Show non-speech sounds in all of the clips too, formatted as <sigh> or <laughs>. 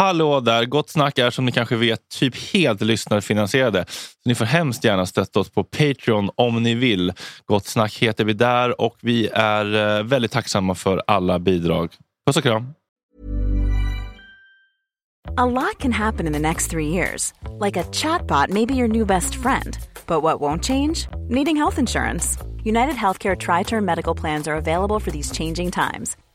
Hallå där! Gott snack är som ni kanske vet typ helt lyssnarfinansierade. Så ni får hemskt gärna stötta oss på Patreon om ni vill. Gott snack heter vi där och vi är eh, väldigt tacksamma för alla bidrag. Puss och kram! A lot can happen in the next three years. Like a chatbot maybe your new best friend. But what won't change? Needing health insurance. United Healthcare Tri Term Medical Plans are available for these changing times.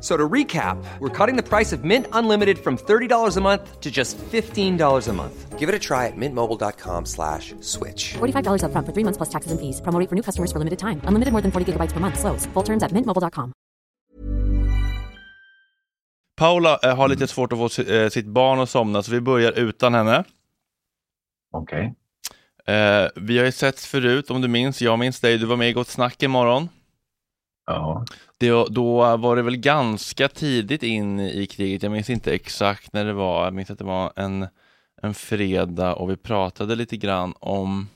So to recap, we're cutting the price of Mint Unlimited from $30 a month to just $15 a month. Give it a try at mintmobile.com slash switch. $45 upfront for three months plus taxes and fees. Promo rate for new customers for limited time. Unlimited more than 40 gigabytes per month. Slows. Full terms at mintmobile.com. Paula eh, har lite svårt att få si- eh, sitt barn att somna så vi börjar utan henne. Okej. Eh, vi har ju sett förut, om du minns, jag minns dig, du var med i Gott Snack imorgon. Ja. Det, då var det väl ganska tidigt in i kriget, jag minns inte exakt när det var, jag minns att det var en, en fredag och vi pratade lite grann om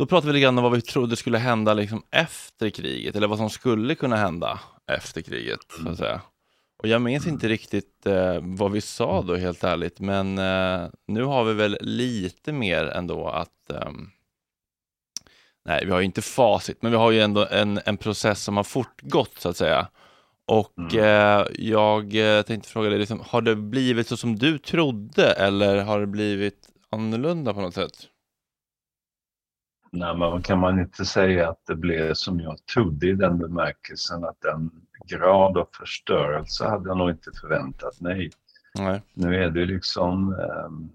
då pratade vi lite grann om vad vi trodde skulle hända liksom efter kriget, eller vad som skulle kunna hända efter kriget, så att säga. Och jag minns inte riktigt eh, vad vi sa då, helt ärligt, men eh, nu har vi väl lite mer ändå att ehm, Nej, vi har ju inte facit, men vi har ju ändå en, en process som har fortgått så att säga. Och eh, jag eh, tänkte fråga dig, liksom, har det blivit så som du trodde eller har det blivit annorlunda på något sätt? Nej, men kan man inte säga att det blev som jag trodde i den bemärkelsen att den grad av förstörelse hade jag nog inte förväntat mig. Nej. Nu är det liksom ehm,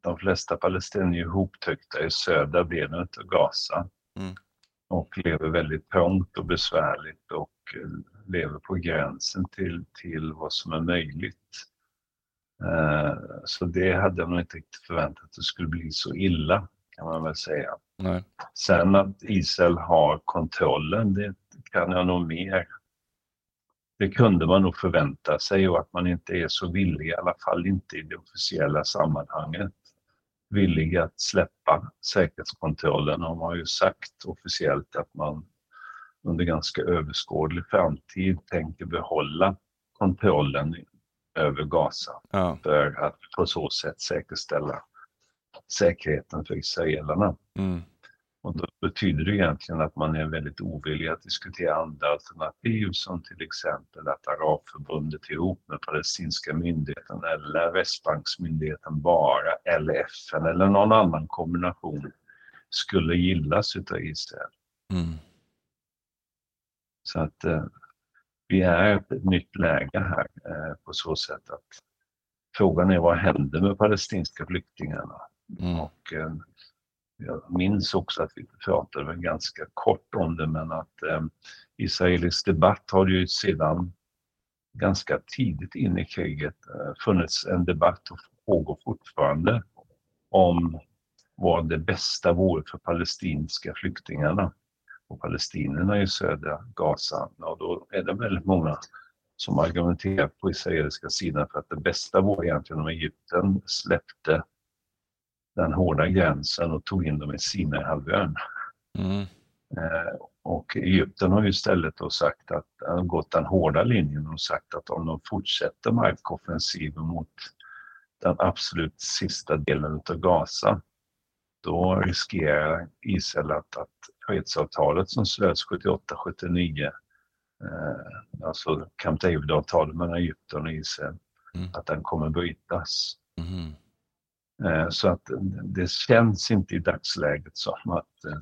de flesta palestinier ihoptryckta i södra benet av Gaza Mm. och lever väldigt trångt och besvärligt och eh, lever på gränsen till, till vad som är möjligt. Eh, Så det hade jag nog inte riktigt förväntat att det skulle bli så illa kan man väl säga. Nej. Sen att Israel har kontrollen, det kan jag nog mer. Det kunde man nog förvänta sig och att man inte är så villig, i alla fall inte i det officiella sammanhanget, villig att släppa säkerhetskontrollen. De har ju sagt officiellt att man under ganska överskådlig framtid tänker behålla kontrollen över Gaza Ja. för att på så sätt säkerställa säkerheten för israelerna. Mm. Och då betyder det egentligen att man är väldigt ovillig att diskutera andra alternativ som till exempel att Arabförbundet ihop med palestinska myndigheten eller Västbanksmyndigheten bara eller FN eller någon annan kombination skulle gillas utav Israel. Mm. Så att eh, vi är i ett nytt läge här eh, på så sätt att frågan är vad händer med palestinska flyktingarna? Mm. Och eh, jag minns också att vi pratade väl ganska kort om det men att eh, israelisk debatt har ju sedan ganska tidigt in i kriget eh, funnits en debatt och pågår fortfarande om vad det bästa vore för palestinska flyktingarna och palestinierna i södra Gaza. Och då är det väldigt många som argumenterar på israeliska sidan för att det bästa vore egentligen om Egypten släppte den hårda gränsen och tog in dem i Sinaihalvön. Mm. Eh, och Egypten har ju istället då sagt att, har gått den hårda linjen och sagt att om de fortsätter markoffensiven mot den absolut sista delen av Gaza, då riskerar Israel att, att fredsavtalet som slöts 78-79, eh, alltså Camp David-avtalet mellan Egypten och Israel, Mm. att den kommer brytas. Mm. Eh, Så att det känns inte i dagsläget som att eh,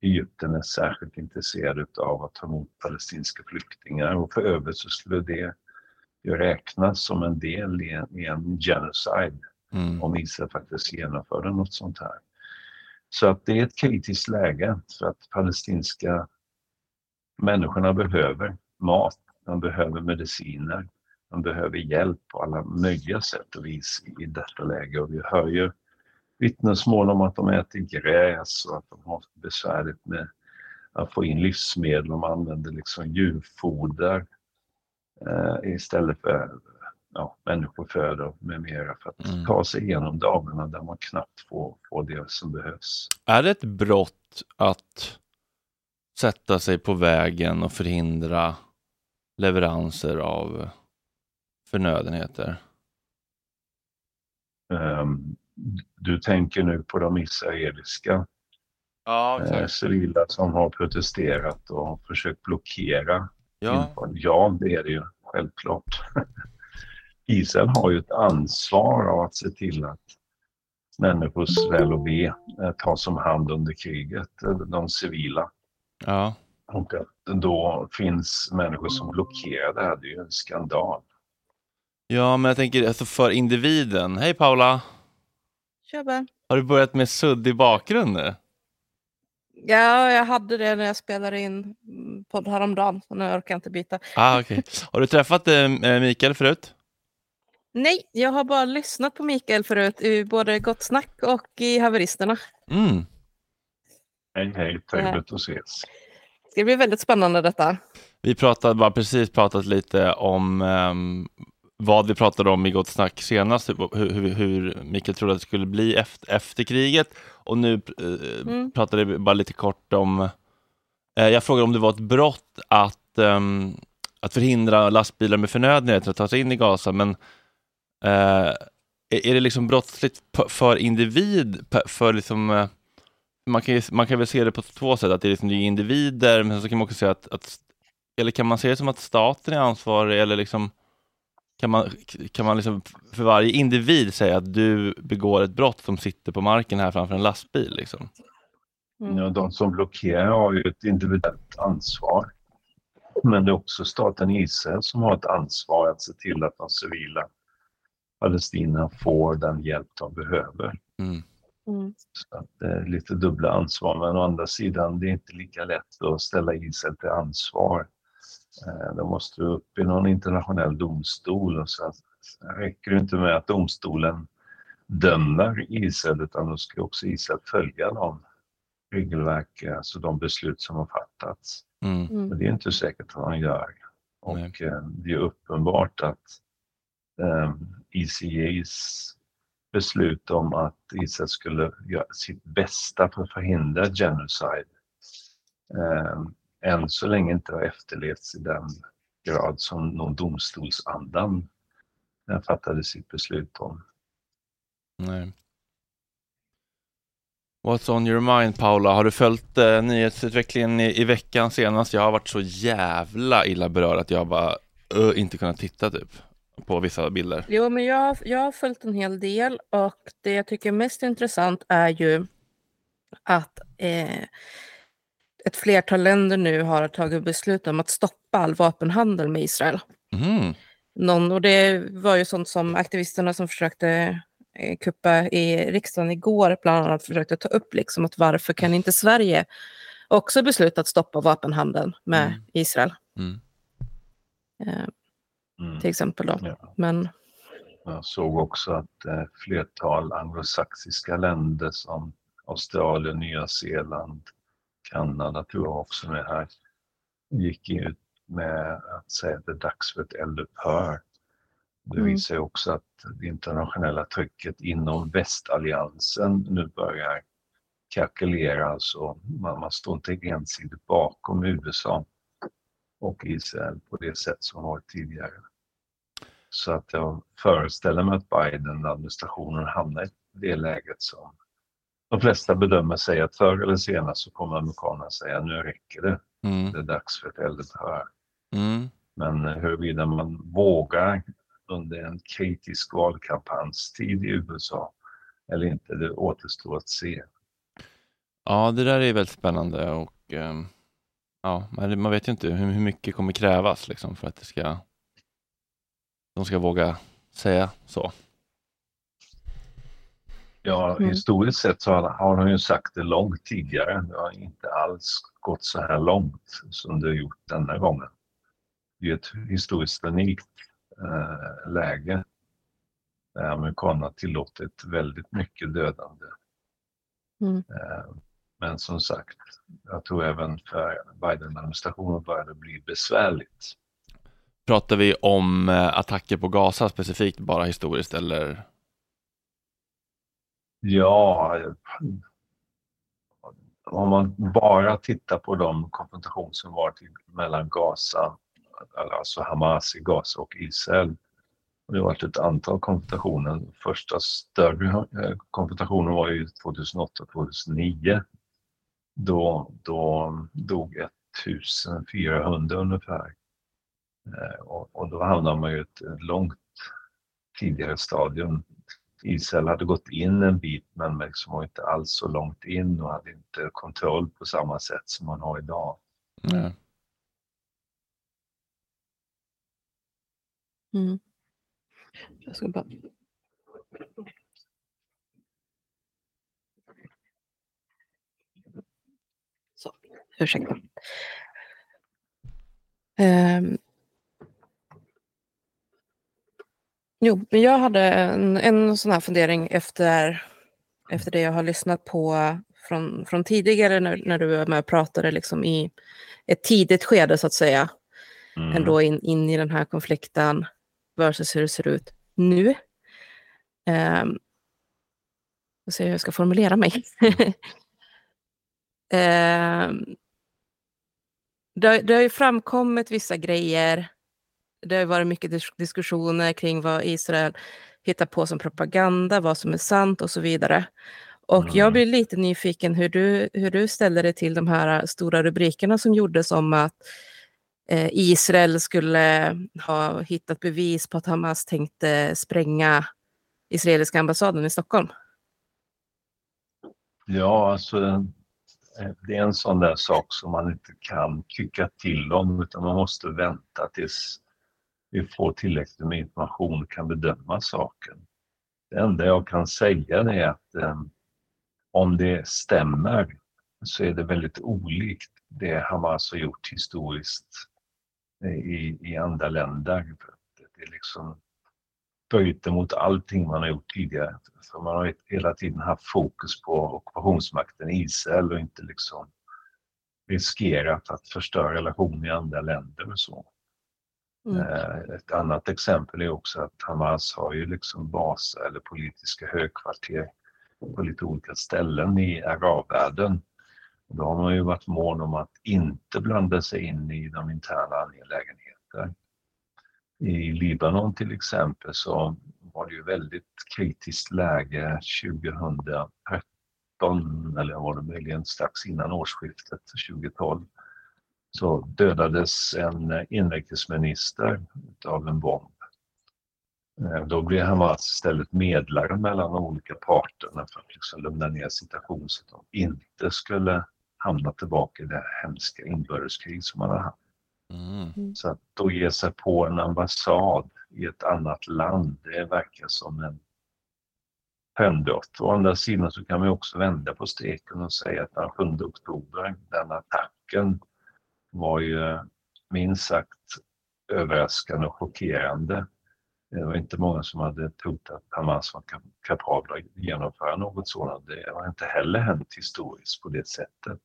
Egypten är särskilt intresserad av att ta emot palestinska flyktingar och för övrigt så skulle det ju räknas som en del i en, i en genocide Mm. om Israel faktiskt genomförde något sånt här. Så att det är ett kritiskt läge för att palestinska människorna behöver mat, de behöver mediciner, de behöver hjälp på alla möjliga sätt och vis i detta läge och vi hör ju vittnesmål om att de äter gräs och att de har besvärligt med att få in livsmedel. De använder liksom djurfoder eh, istället för ja, människoföda med mera för att mm. ta sig igenom dagarna där man knappt får, får det som behövs. Är det ett brott att sätta sig på vägen och förhindra leveranser av förnödenheter? Um, du tänker nu på de israeliska ja, eh, civila som har protesterat och försökt blockera. Ja, ja det är det ju självklart. <laughs> Israel har ju ett ansvar av att se till att människors väl och ve eh, tas om hand under kriget, eh, de civila. Ja. Och att då finns människor som blockerar det här, det är ju en skandal. Ja, men jag tänker alltså för individen. Hej Paula! Tjaba! Har du börjat med suddig bakgrund nu? Ja, jag hade det när jag spelade in podd häromdagen, så nu orkar jag inte byta. Ah, okay. Har du träffat eh, Mikael förut? Nej, jag har bara lyssnat på Mikael förut i både Gott Snack och i Haveristerna. Mm. Hej, hej, trevligt att ses. Det ska bli väldigt spännande detta. Vi pratade bara precis pratat lite om um, vad vi pratade om i Gott Snack senast, hur, hur, hur Mikael trodde att det skulle bli efter, efter kriget. Och nu uh, mm. pratade vi bara lite kort om, uh, jag frågade om det var ett brott att, um, att förhindra lastbilar med förnödenheter att ta sig in i Gaza, men Uh, är det liksom brottsligt för individ? För liksom, uh, man, kan ju, man kan väl se det på två sätt, att det är liksom individer, men så kan man också säga att, att eller kan man se det som att staten är ansvarig eller liksom kan man, kan man liksom för varje individ säga att du begår ett brott som sitter på marken här framför en lastbil? Liksom? Mm. Ja, de som blockerar har ju ett individuellt ansvar. Men det är också staten Israel som har ett ansvar att se till att de civila Palestina får den hjälp de behöver. Mm. Mm. Så att det är lite dubbla ansvar, men å andra sidan det är inte lika lätt att ställa Israel till ansvar. Eh, då måste du upp i någon internationell domstol och sen räcker det inte med att domstolen dömer Israel utan då ska också Israel följa de regelverk, alltså de beslut som har fattats. Mm. Men det är inte säkert att han gör. Och Nej. Eh, det är uppenbart att ECAs ehm, beslut om att Israel skulle göra sitt bästa för att förhindra genocide um, än så länge inte har efterlevts i den grad som någon domstolsandan fattade sitt beslut om. Nej. What's on your mind Paula? Har du följt eh, nyhetsutvecklingen i, i veckan senast? Jag har varit så jävla illa berörd att jag bara uh, inte kunnat titta typ på vissa bilder. Jo, men jag, jag har följt en hel del och det jag tycker är mest intressant är ju att eh, ett flertal länder nu har tagit beslut om att stoppa all vapenhandel med Israel. Mm. Någon, och det var ju sånt som aktivisterna som försökte eh, kuppa i riksdagen igår bland annat försökte ta upp, liksom att varför kan inte Sverige också besluta att stoppa vapenhandeln med mm. Israel? Mm. Eh, mm. till exempel. Då. Ja. Men... Jag såg också att eh, flertal anglosaxiska länder som Australien, Nya Zeeland, Kanada tror jag också med här, gick ut med att säga att det är dags för ett eldupphör. Det mm. visar också att det internationella trycket inom västalliansen nu börjar kalkylera, alltså man, man står inte ensidigt bakom USA och Israel på det sätt som varit tidigare. Så att jag föreställer mig att Biden-administrationen hamnar i det läget som de flesta bedömer säger att förr eller senare så kommer amerikanerna säga nu räcker det. Mm. Det är dags för ett eldupphör. Mm. Men huruvida man vågar under en kritisk valkampanjstid i USA eller inte, det återstår att se. Ja, det där är väldigt spännande och um, ja, man vet ju inte hur, hur mycket kommer krävas liksom, för att det ska, de ska våga säga så. Ja, Mm. historiskt sett så har, har han ju sagt det långt tidigare. Det har inte alls gått så här långt som det har gjort denna gången. Det är ett historiskt unikt eh, läge där amerikanerna tillåtit väldigt mycket dödande. Mm. Eh, men som sagt, jag tror även för Biden-administrationen börjar det bli besvärligt. Pratar vi om eh, attacker på Gaza specifikt, bara historiskt eller? Ja, om man bara tittar på de konfrontationer som varit mellan Gaza, alltså Hamas i Gaza och Israel. Det har varit ett antal konfrontationer. Första större eh, konfrontationen var ju 2008-2009. Då, då dog 1400 ungefär. Eh, och, och då hamnar man ju i ett långt tidigare stadium. Israel hade gått in en bit men liksom var inte alls så långt in och hade inte kontroll på samma sätt som man har idag. Nej. Mm. Jag ska bara... Så, ursäkta. Um, jo, men jag hade en, en sån här fundering efter, efter det jag har lyssnat på från, från tidigare när, när du var med och pratade liksom i ett tidigt skede så att säga Mm. ändå in, in i den här konflikten versus hur det ser ut nu. Um, jag ser hur jag ska formulera mig. <laughs> Ehm, det, det har ju framkommit vissa grejer. Det har varit mycket dis- diskussioner kring vad Israel hittar på som propaganda, vad som är sant och så vidare. Och jag Mm. blir lite nyfiken hur du, hur du ställer dig till de här stora rubrikerna som gjordes om att eh, Israel skulle ha hittat bevis på att Hamas tänkte spränga israeliska ambassaden i Stockholm. Ja, alltså eh, det är en sån där sak som man inte kan tycka till om utan man måste vänta tills vi får tillräckligt med information och kan bedöma saken. Det enda jag kan säga är att eh, om det stämmer så är det väldigt olikt det Hamas har alltså gjort historiskt eh, i, i andra länder. Det är liksom böjt mot allting man har gjort tidigare. För man har hela tiden haft fokus på ockupationsmakten Israel och inte liksom riskerat att förstöra relationer i andra länder och så. Mm. Eh, ett annat exempel är också att Hamas har ju liksom baser eller politiska högkvarter på lite olika ställen i arabvärlden. Då har man ju varit mån om att inte blanda sig in i de interna angelägenheter. I Libanon till exempel så var det ju väldigt kritiskt läge 2013 eller var det möjligen strax innan årsskiftet 2012 så dödades en inrikesminister av en bomb. Eh, Då blev Hamas istället medlare mellan de olika parterna för att liksom lugna ner situationen så att de inte skulle hamna tillbaka i det hemska inbördeskrig som man har haft. Mm. Så att då ge sig på en ambassad i ett annat land, det verkar som en trendbrott. Å andra sidan så kan man också vända på steken och säga att den 7 oktober, den attacken var ju minst sagt överraskande och chockerande. Det var inte många som hade trott att Hamas var kap- kapabla att genomföra något sådant. Det har inte heller hänt historiskt på det sättet.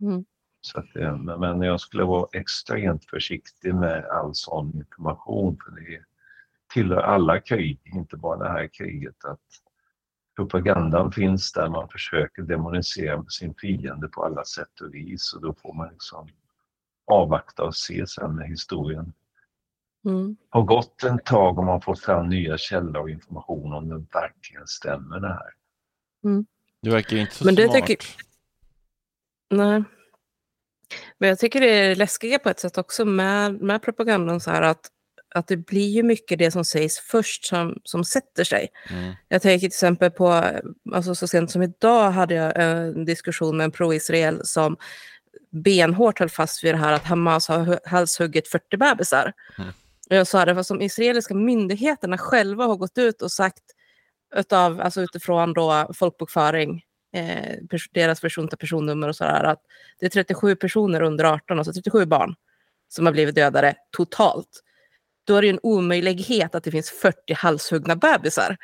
Mm. Så att, eh, men jag skulle vara extremt försiktig med all sån information för det tillhör alla krig, inte bara det här kriget, att propagandan finns där man försöker demonisera sin fiende på alla sätt och vis och då får man liksom avvakta och se sen när historien Mm. har gått en tag och man får fram nya källor och information om det verkligen stämmer det här. Det verkar ju inte så Men smart. tycker- Nej. Men jag tycker det är läskiga på ett sätt också med, med propagandan så här att, att det blir ju mycket det som sägs först som, som sätter sig. Mm. Jag tänker till exempel på, alltså så sent som idag hade jag en diskussion med en pro-Israel som benhårt höll fast vid det här att Hamas har hu- halshuggit 40 bebisar. Mm. Jag sa det, fast de israeliska myndigheterna själva har gått ut och sagt utav, alltså utifrån då folkbokföring, eh, deras person till personnummer och sådär, att det är 37 personer under 18, alltså 37 barn, som har blivit dödade totalt. Då är det ju en omöjlighet att det finns 40 halshuggna bebisar.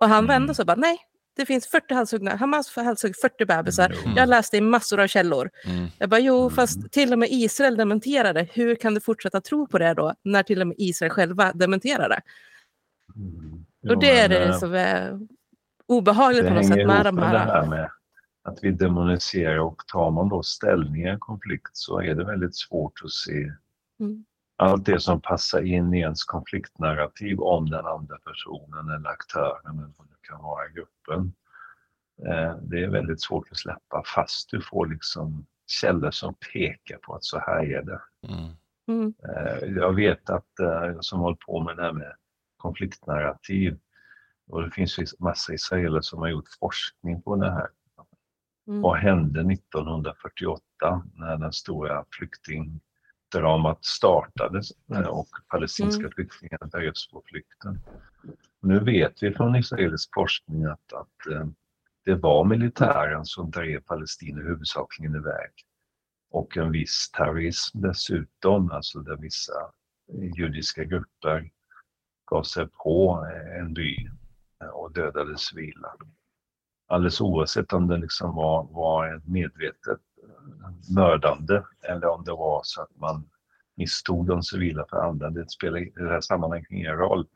Och han Mm. vände sig och bara, nej, det finns 40 halshuggna, Hamas har halshuggt 40 bebisar. Mm. Jag läste i massor av källor. Mm. Jag bara, jo, Mm. fast till och med Israel dementerade. Hur kan du fortsätta tro på det då, när till och med Israel själva dementerade? Mm. Och det är det eh, som är obehagligt det på något sätt med de med det här. här med att vi demoniserar och tar man då ställning i en konflikt så är det väldigt svårt att se Mm. Allt det som passar in i ens konfliktnarrativ om den andra personen eller aktören eller vad det kan vara i gruppen. Eh, Det är väldigt svårt att släppa fast du får liksom källor som pekar på att så här är det. Mm. Mm. Eh, Jag vet att eh, som håller på med det här med konfliktnarrativ och det finns ju massa israeler som har gjort forskning på det här. Mm. Vad hände 1948 när den stora flyktingdramat startades eh, och palestinska Mm. flyktingar drevs på flykten? Nu vet vi från israelisk forskning att, att eh, det var militären som drev palestinier huvudsakligen iväg. Och en viss terrorism dessutom, alltså där vissa judiska grupper gav sig på eh, en by och dödade civila. Alldeles oavsett om det liksom var, var ett medvetet mördande eller om det var så att man misstog de civila för andra. Det spelar i det här sammanhanget ingen roll.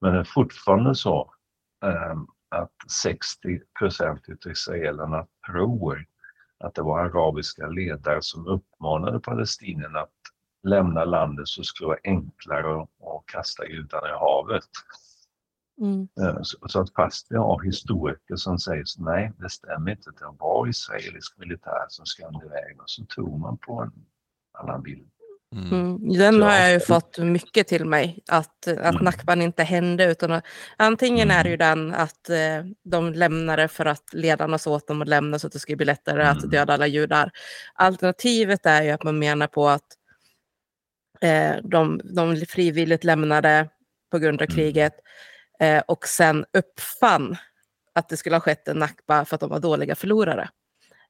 Men det är fortfarande så eh, att 60 procent av israelerna tror att det var arabiska ledare som uppmanade palestinierna att lämna landet så skulle det vara enklare att kasta judarna i havet. Mm. Eh, Så, att fast vi har historiker som säger så, nej, det stämmer inte, det var israelisk militär som skrämde iväg och så tror man på en annan bild. Mm. Mm. Den har jag ju fått mycket till mig, att, att Mm. Nakban inte hände. Utan att, antingen är det ju den att eh, de lämnade för att ledarna sa åt dem att lämna så att det skulle bli lättare att Mm. döda alla judar. Alternativet är ju att man menar på att eh, de, de frivilligt lämnade på grund av Mm. kriget eh, och sen uppfann att det skulle ha skett en Nakba för att de var dåliga förlorare.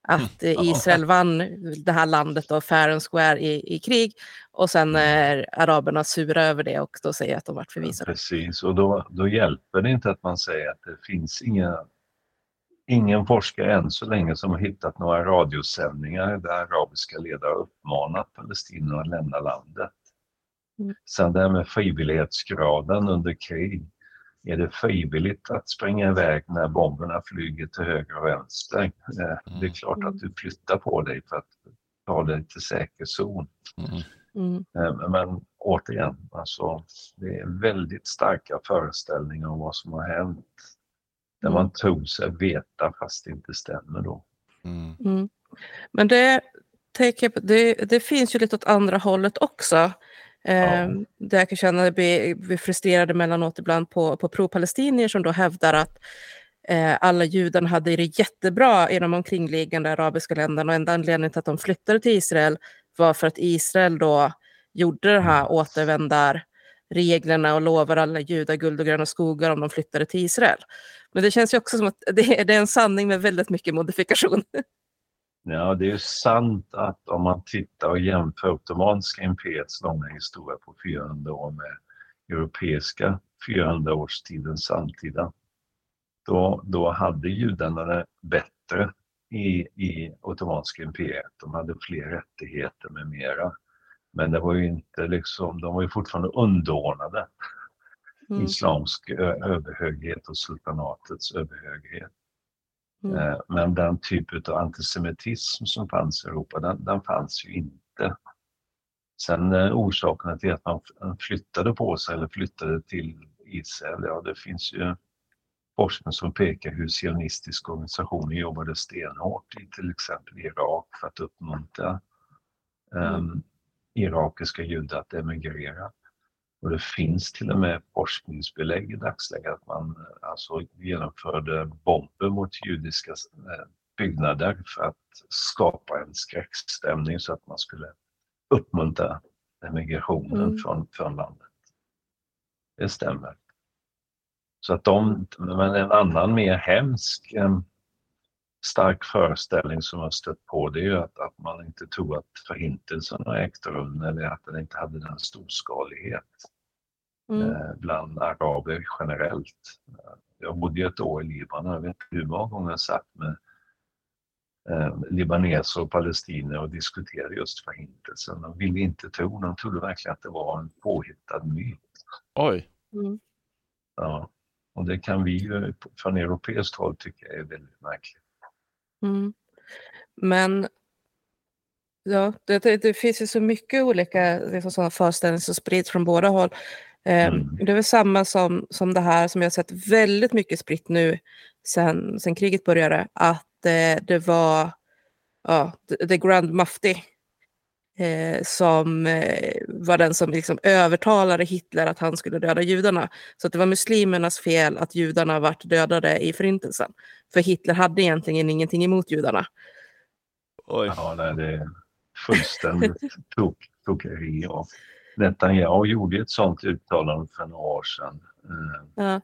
Att eh, Ja. Israel vann det här landet då, fair and square i, i krig och sen är araberna sura över det och då säger att de vart förvisade. Precis, och då, då hjälper det inte att man säger att det finns inga, ingen forskare än så länge som har hittat några radiosändningar där arabiska ledare uppmanat palestinierna att lämna landet. Mm. Sen det här med frivillighetsgraden under krig. Är det frivilligt att springa iväg när bomberna flyger till höger och vänster? Eh, Det är klart Mm. att du flyttar på dig för att ta dig till säker zon. Mm. Mm. Eh, Men återigen, alltså, det är väldigt starka föreställningar om vad som har hänt. Där Mm. man tror sig veta fast det inte stämmer då. Mm. Mm. Men det, det, det finns ju lite åt andra hållet också. Eh, Där jag kan känna att vi blir frustrerade mellanåt ibland på, på pro-palestinier som då hävdar att eh, alla judarna hade det jättebra i de omkringliggande arabiska länderna och enda anledningen till att de flyttade till Israel var för att Israel då gjorde de här återvändarreglerna och lovar alla judar guld och gröna skogar om de flyttade till Israel. Men det känns ju också som att det är, det är en sanning med väldigt mycket modifikation. <laughs> Ja, det är sant att om man tittar och jämför Ottomanska imperiets långa historia på 400 år med europeiska 400-årstiden samtida, då, då hade judarna det bättre i, i Ottomanska imperiet. De hade fler rättigheter med mera. Men det var ju inte liksom, de var ju fortfarande underordnade Mm. islamsk överhöghet och sultanatets överhöghet. Mm. Eh, Men den typ av antisemitism som fanns i Europa, den, den fanns ju inte. Sen eh, orsakerna till att man flyttade på sig eller flyttade till Israel, ja det finns ju forskning som pekar hur sionistiska organisationer jobbade stenhårt i till exempel Irak för att uppmuntra um, irakiska judar att emigrera. Och det finns till och med forskningsbelägg i dagsläget att man eh, alltså genomförde bomber mot judiska eh, byggnader för att skapa en skräckstämning så att man skulle uppmuntra emigrationen Mm. från, från landet. Det stämmer. Så att de, men en annan mer hemsk eh, stark föreställning som har stött på det är ju att, att man inte tror att förintelsen har ägt rum eller att den inte hade den storskalighet Mm. eh, bland araber generellt. Jag bodde ju ett år i Libanon, jag vet inte hur många gånger jag satt med eh, libaneser och palestinier och diskuterade just förintelsen. De ville inte tro, de trodde verkligen att det var en påhittad myt. Oj. Mm. Ja. Och det kan vi ju från europeiskt håll tycka är väldigt märkligt. Mm. Men ja, det, det, finns ju så mycket olika liksom, sådana föreställningar som sprids från båda håll. Eh, Mm. Det är väl samma som, som det här som jag har sett väldigt mycket spritt nu sen, sen kriget började, att eh, det var ja, the, the Grand Mufti eh, som eh, var den som liksom övertalade Hitler att han skulle döda judarna. Så att det var muslimernas fel att judarna vart dödade i förintelsen. För Hitler hade egentligen ingenting emot judarna. Oj. Ja, nej, det är fullständigt <laughs> tok, tokeri. Och Netanyahu gjorde ett sådant uttalande för några år sedan. Eh, Ja.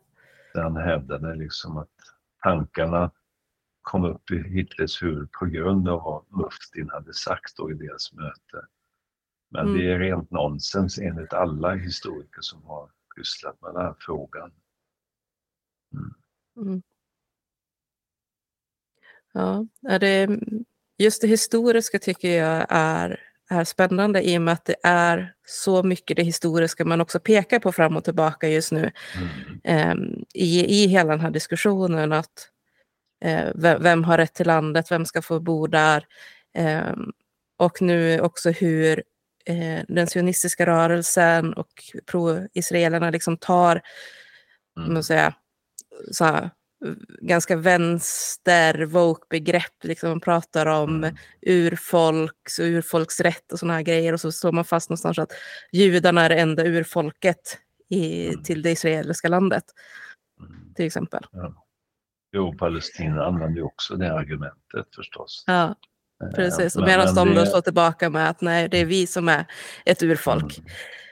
där han hävdade liksom att tankarna kom upp i Hitlers huvud på grund av vad Muftin hade sagt då i deras möte. Men Mm. det är rent nonsens enligt alla historiker som har pysslat med den här frågan. Mm. Ja, är det, just det historiska tycker jag är, är spännande i och med att det är så mycket det historiska man också pekar på fram och tillbaka just nu Mm. em, i, i hela den här diskussionen. att vem, vem har rätt till landet, vem ska få bo där? Em, och nu också hur eh, den sionistiska rörelsen och pro-israelerna liksom tar Mm. säga, så här, ganska vänster woke-begrepp. Liksom man pratar om Mm. urfolks och urfolksrätt och såna här grejer och så slår man fast någonstans att judarna är det enda urfolket i, Mm. till det israeliska landet Mm. till exempel. Ja. Jo, Palestina använder ju också det argumentet förstås. Ja, Eh, precis. Och medan de då slår tillbaka med att nej, det är vi som är ett urfolk. Mm.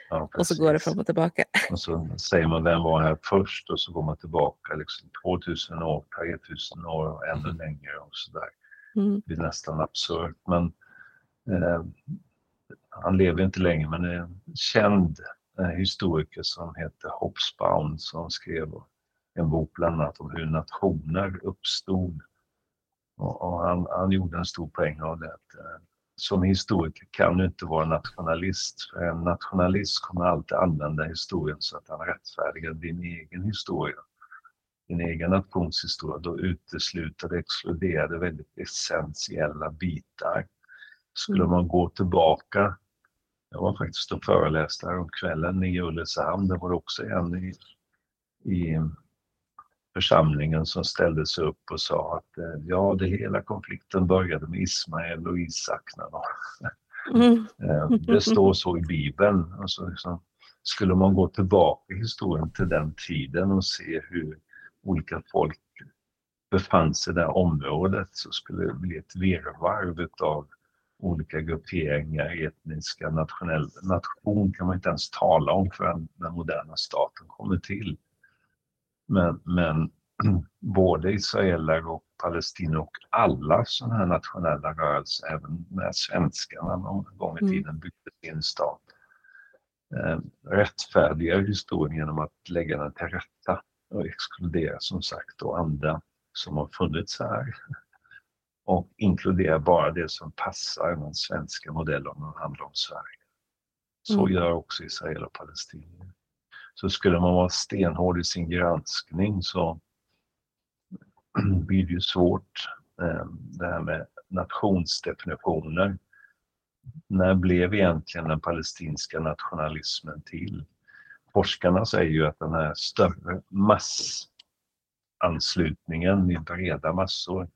Ja, Och så går det fram och tillbaka. <laughs> Och så säger man vem var här först och så går man tillbaka liksom 2000 år, 3000 år och ännu längre och sådär. Mm. Det blir nästan absurt. Men eh, han lever inte längre men är en känd eh, historiker som heter Hobsbawm som skrev en bok bland annat om hur nationer uppstod. Och, och han, han gjorde en stor poäng av det. Att, eh, som historiker kan du inte vara nationalist. För en nationalist kommer alltid använda historien så att han rättfärdigar din egen historia. Din egen nationshistoria. Då utesluter det, exkluderar väldigt essentiella bitar. Skulle Mm. man gå tillbaka jag var faktiskt och föreläste här om kvällen i Ulricehamn. Det var också en i, i församlingen som ställde sig upp och sa att eh, ja, det hela konflikten började med Ismael och Isak. Mm. Eh, Det står så i Bibeln. Alltså, liksom, skulle man gå tillbaka i historien till den tiden och se hur olika folk befann sig i det här området så skulle det bli ett virrvarr av olika grupperingar, etniska, nationell, nation kan man inte ens tala om förrän den moderna staten kommer till. Men, men <clears throat> både israeler och palestinier och alla sådana här nationella rörelser, även när svenskarna någon gång i Mm. tiden byggde sin stat, eh, rättfärdigar historien genom att lägga den till rätta och exkludera som sagt då andra som har funnits här <laughs> och inkludera bara det som passar den svenska modellen om det handlar om Sverige. Så Mm. gör också Israel och Palestina. Så skulle man vara stenhård i sin granskning så <clears throat> blir det ju svårt eh, det här med nationsdefinitioner. När blev egentligen den palestinska nationalismen till? Forskarna säger ju att den här större massanslutningen i breda massor,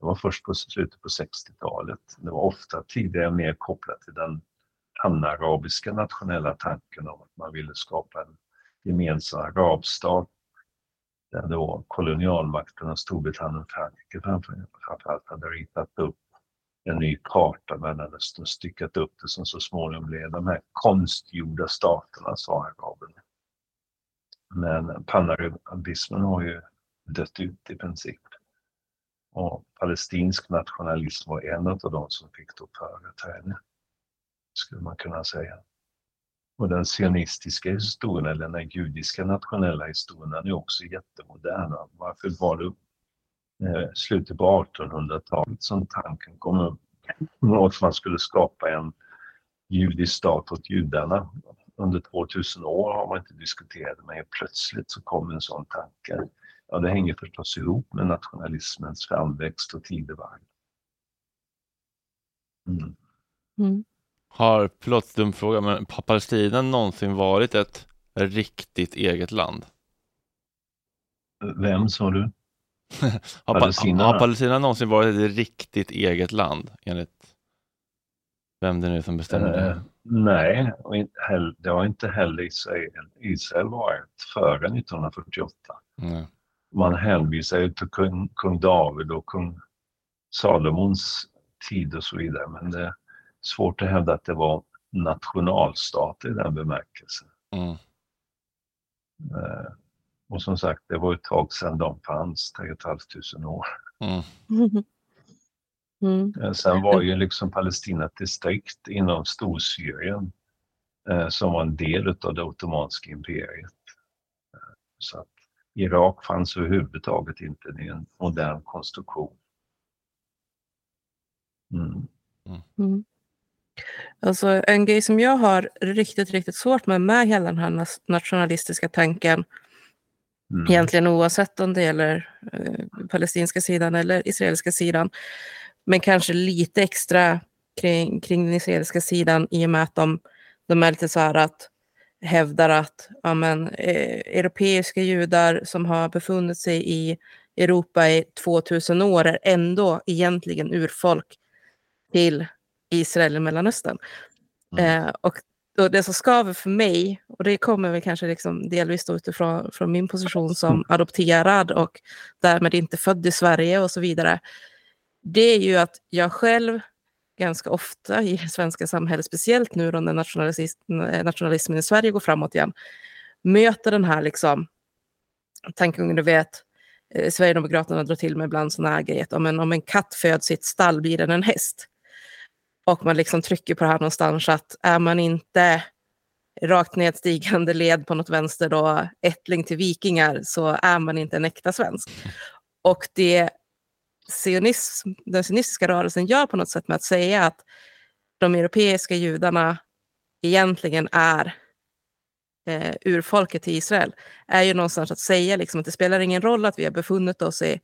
det var först på slutet på 60-talet. Det var ofta tidigare mer kopplat till den panarabiska nationella tanken om att man ville skapa en gemensam arabstat där då kolonialmakterna Storbritannien och Frankrike framför- framförallt hade ritat upp en ny karta Mellanöstern och styckat upp det som så småningom blev de här konstgjorda staterna, sa araberna. Men panarabismen har ju dött ut i princip. Och palestinsk nationalism var en av de som fick då företräde, skulle man kunna säga. Och den sionistiska historien, eller den judiska nationella historien, den är också jättemodern. Varför var det eh, slutet på 1800-talet som tanken kom upp att man skulle skapa en judisk stat åt judarna. Under 2000 år har man inte diskuterat det, men plötsligt så kom en sån tanke. Ja, det hänger förstås ihop med nationalismens framväxt och tidevarv. Mm. Mm. Har, förlåt, dum fråga, men har Palestina någonsin varit ett riktigt eget land? Vem sa du? <laughs> har, Palestina? har Palestina någonsin varit ett riktigt eget land enligt vem det nu är som bestämmer det? Uh, nej, det har inte heller Israel, Israel varit före 1948. Mm. Man hänvisar ju till kung, kung David och kung Salomons tid och så vidare, men det svårt att hävda att det var nationalstat i den bemärkelsen. Mm. Uh, och som sagt, det var ett tag sedan de fanns, 3 500 år. Mm. <laughs> Mm. Eh, sen var ju liksom Palestina distrikt inom Storsyrien eh, som var en del av det ottomanska imperiet. Eh, så att Irak fanns överhuvudtaget inte i en modern konstruktion. Mm. Alltså en grej som jag har riktigt, riktigt svårt med med hela den här nationalistiska tanken Mm. Egentligen oavsett om det gäller eh, palestinska sidan eller israeliska sidan. Men kanske lite extra kring, kring den israeliska sidan i och med att de, de är lite så här att hävdar att ja, men, eh, europeiska judar som har befunnit sig i Europa i 2000 år är ändå egentligen urfolk till Israel i Mellanöstern. Mm. Eh, och och det som skaver för mig, och det kommer väl kanske liksom delvis utifrån från min position som adopterad och därmed inte född i Sverige och så vidare, det är ju att jag själv ganska ofta i det svenska samhället, speciellt nu när nationalismen i Sverige går framåt igen, möter den här liksom tankegången, du vet, eh, Sverigedemokraterna drar till med ibland sådana här grejer, om en, om en katt föds i ett stall blir den en häst. Och man liksom trycker på det här någonstans att är man inte rakt nedstigande led på något vänster då, ättling till vikingar, så är man inte en äkta svensk. Och det sionism, den sionistiska rörelsen gör på något sätt med att säga att de europeiska judarna egentligen är eh, urfolket i Israel, är ju någonstans att säga liksom, att det spelar ingen roll att vi har befunnit oss i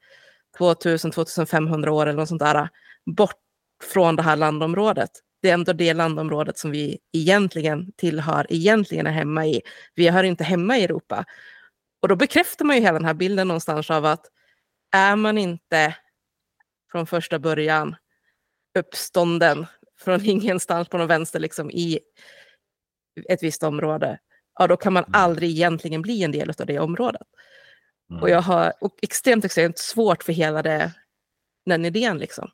2000-2500 år eller något sånt där, bort från det här landområdet. Det är ändå det landområdet som vi egentligen tillhör, egentligen är hemma i. Vi hör inte hemma i Europa. Och då bekräftar man ju hela den här bilden någonstans av att är man inte från första början uppstånden från <laughs> ingenstans på någon vänster liksom i ett visst område, ja då kan man mm. aldrig egentligen bli en del av det området. Mm. Och jag har och extremt, extremt svårt för hela det, den idén liksom.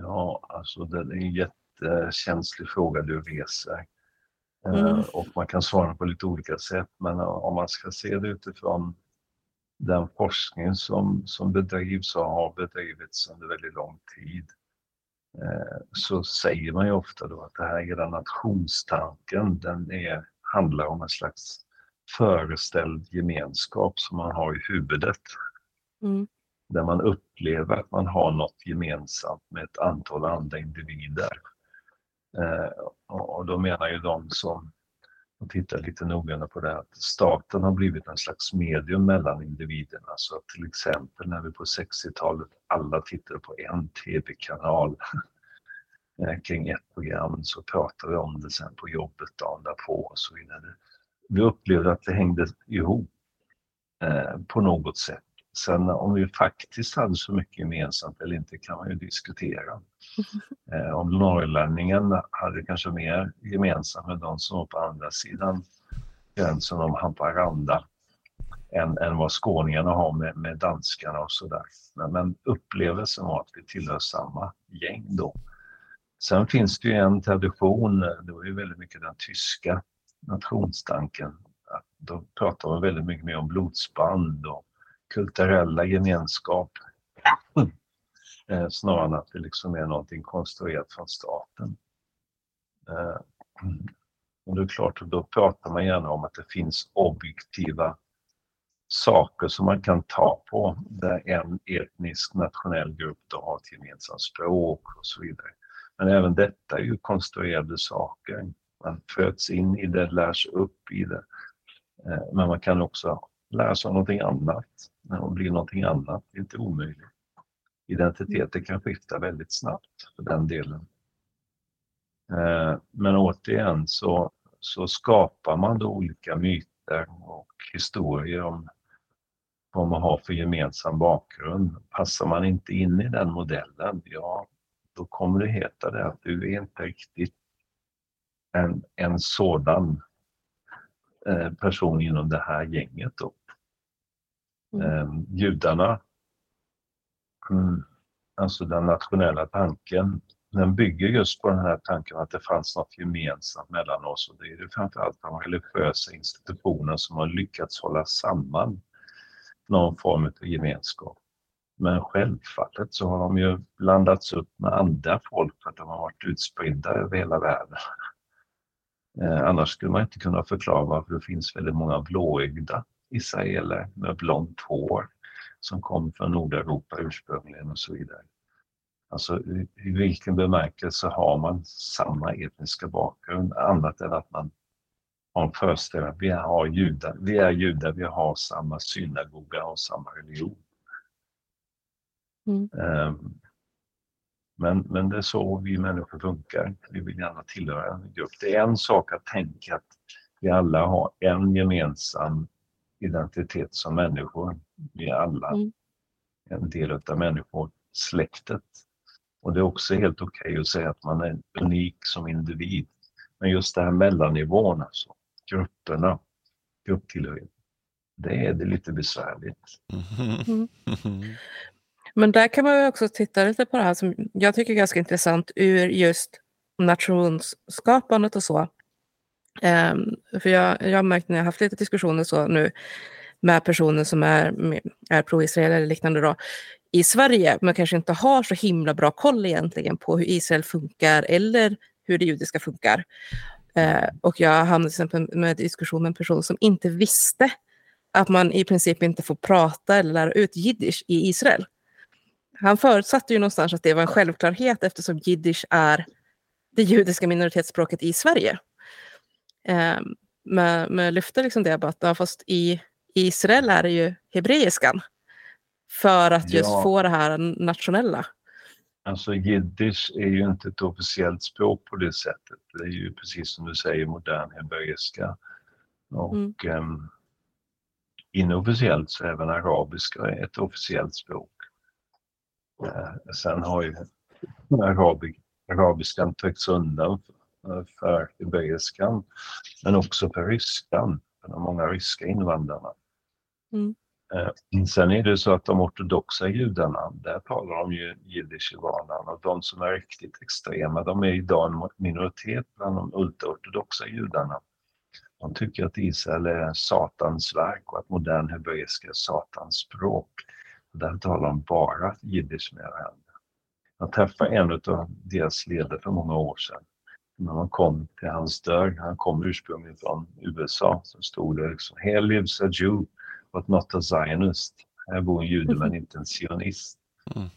Ja, alltså det är en jättekänslig fråga du reser. Eh, mm. Och man kan svara på lite olika sätt, men om man ska se det utifrån den forskning som, som bedrivs och har bedrivits under väldigt lång tid, eh, så säger man ju ofta då att det här hela nationstanken, den är, handlar om en slags föreställd gemenskap som man har i huvudet. Mm där man upplever att man har något gemensamt med ett antal andra individer. Eh, och då menar ju de som tittar lite noggrannare på det att staten har blivit en slags medium mellan individerna. Så att till exempel när vi på 60-talet alla tittade på en tv-kanal <laughs> eh, kring ett program så pratade vi om det sen på jobbet dagen därpå och så vidare. Vi upplevde att det hängde ihop eh, på något sätt. Sen om vi faktiskt hade så mycket gemensamt eller inte kan man ju diskutera. <laughs> Eh, om norrlänningen hade kanske mer gemensamt med de som var på andra sidan gränsen om Haparanda än, än vad skåningarna har med, med danskarna och sådär. Men, men upplevelsen var att vi tillhör samma gäng då. Sen finns det ju en tradition, det var ju väldigt mycket den tyska nationstanken, att då pratar man väldigt mycket mer om blodsband och kulturella gemenskap. <clears throat> Eh, snarare än att det liksom är någonting konstruerat från staten. Eh, <clears throat> och det är klart, då pratar man gärna om att det finns objektiva saker som man kan ta på där en etnisk nationell grupp då har ett gemensamt språk och så vidare. Men även detta är ju konstruerade saker. Man föds in i det, lärs upp i det. Eh, men man kan också lära sig någonting annat när man blir någonting annat. Det är inte omöjligt. Identiteter kan skifta väldigt snabbt för den delen. Eh, men återigen så, så skapar man då olika myter och historier om vad man har för gemensam bakgrund. Passar man inte in i den modellen, ja, då kommer det heta det att du är inte riktigt en, en sådan eh, person inom det här gänget. Då. Mm. Eh, judarna, mm, alltså den nationella tanken, den bygger just på den här tanken att det fanns något gemensamt mellan oss och det är det framförallt de religiösa institutionerna som har lyckats hålla samman någon form av gemenskap. Men självfallet så har de ju blandats upp med andra folk för att de har varit utspridda över hela världen. Eh, annars skulle man inte kunna förklara varför det finns väldigt många blåögda israeler med blont hår som kom från Nordeuropa ursprungligen och så vidare. Alltså i, vilken bemärkelse har man samma etniska bakgrund annat än att man har en föreställning vi, har judar, vi är judar, vi har samma synagoga och samma religion. Mm. Um, men, men det är så vi människor funkar. Vi vill gärna tillhöra en grupp. Det är en sak att tänka att vi alla har en gemensam identitet som människor. Vi är alla mm. en del av människor, släktet. Och det är också helt okej okay att säga att man är unik som individ. Men just det här mellannivån, alltså, grupperna, grupptillhörighet, det är det lite besvärligt. Mm. Men där kan man också titta lite på det här som jag tycker är ganska intressant ur just nationsskapandet och så. Ehm, för jag, jag har märkt när jag haft lite diskussioner så nu med personer som är, är pro-Israel eller liknande då, i Sverige, men kanske inte har så himla bra koll egentligen på hur Israel funkar eller hur det judiska funkar. Eh, och jag hamnade till exempel med diskussion med en person som inte visste att man i princip inte får prata eller lära ut jiddisch i Israel. Han förutsatte ju någonstans att det var en självklarhet eftersom jiddisch är det judiska minoritetsspråket i Sverige. Eh, men, men lyfte liksom det att ja, fast i Israel är det ju hebreiskan. För att just ja. få det här nationella. Alltså jiddisch är ju inte ett officiellt språk på det sättet. Det är ju precis som du säger modern hebreiska. Och mm. um, inofficiellt så är även arabiska ett officiellt språk. Eh, sen har ju arabi, arabiskan tryckts undan för hebreiskan, men också för ryskan, för de många ryska invandrarna. Mm. Eh, sen är det så att de ortodoxa judarna, där talar de ju jiddisch i vardagen och de som är riktigt extrema, de är idag en minoritet bland de ultraortodoxa judarna. De tycker att Israel är Satans verk och att modern hebreiska är Satans språk. Där talar de bara jiddisch med varandra. Jag träffade en av deras ledare för många år sedan. När man kom till hans dörr, han kom ursprungligen från USA, så stod det liksom “Here lives a Jew, but not a Zionist”. Här bor en jude men inte en sionist. Mm.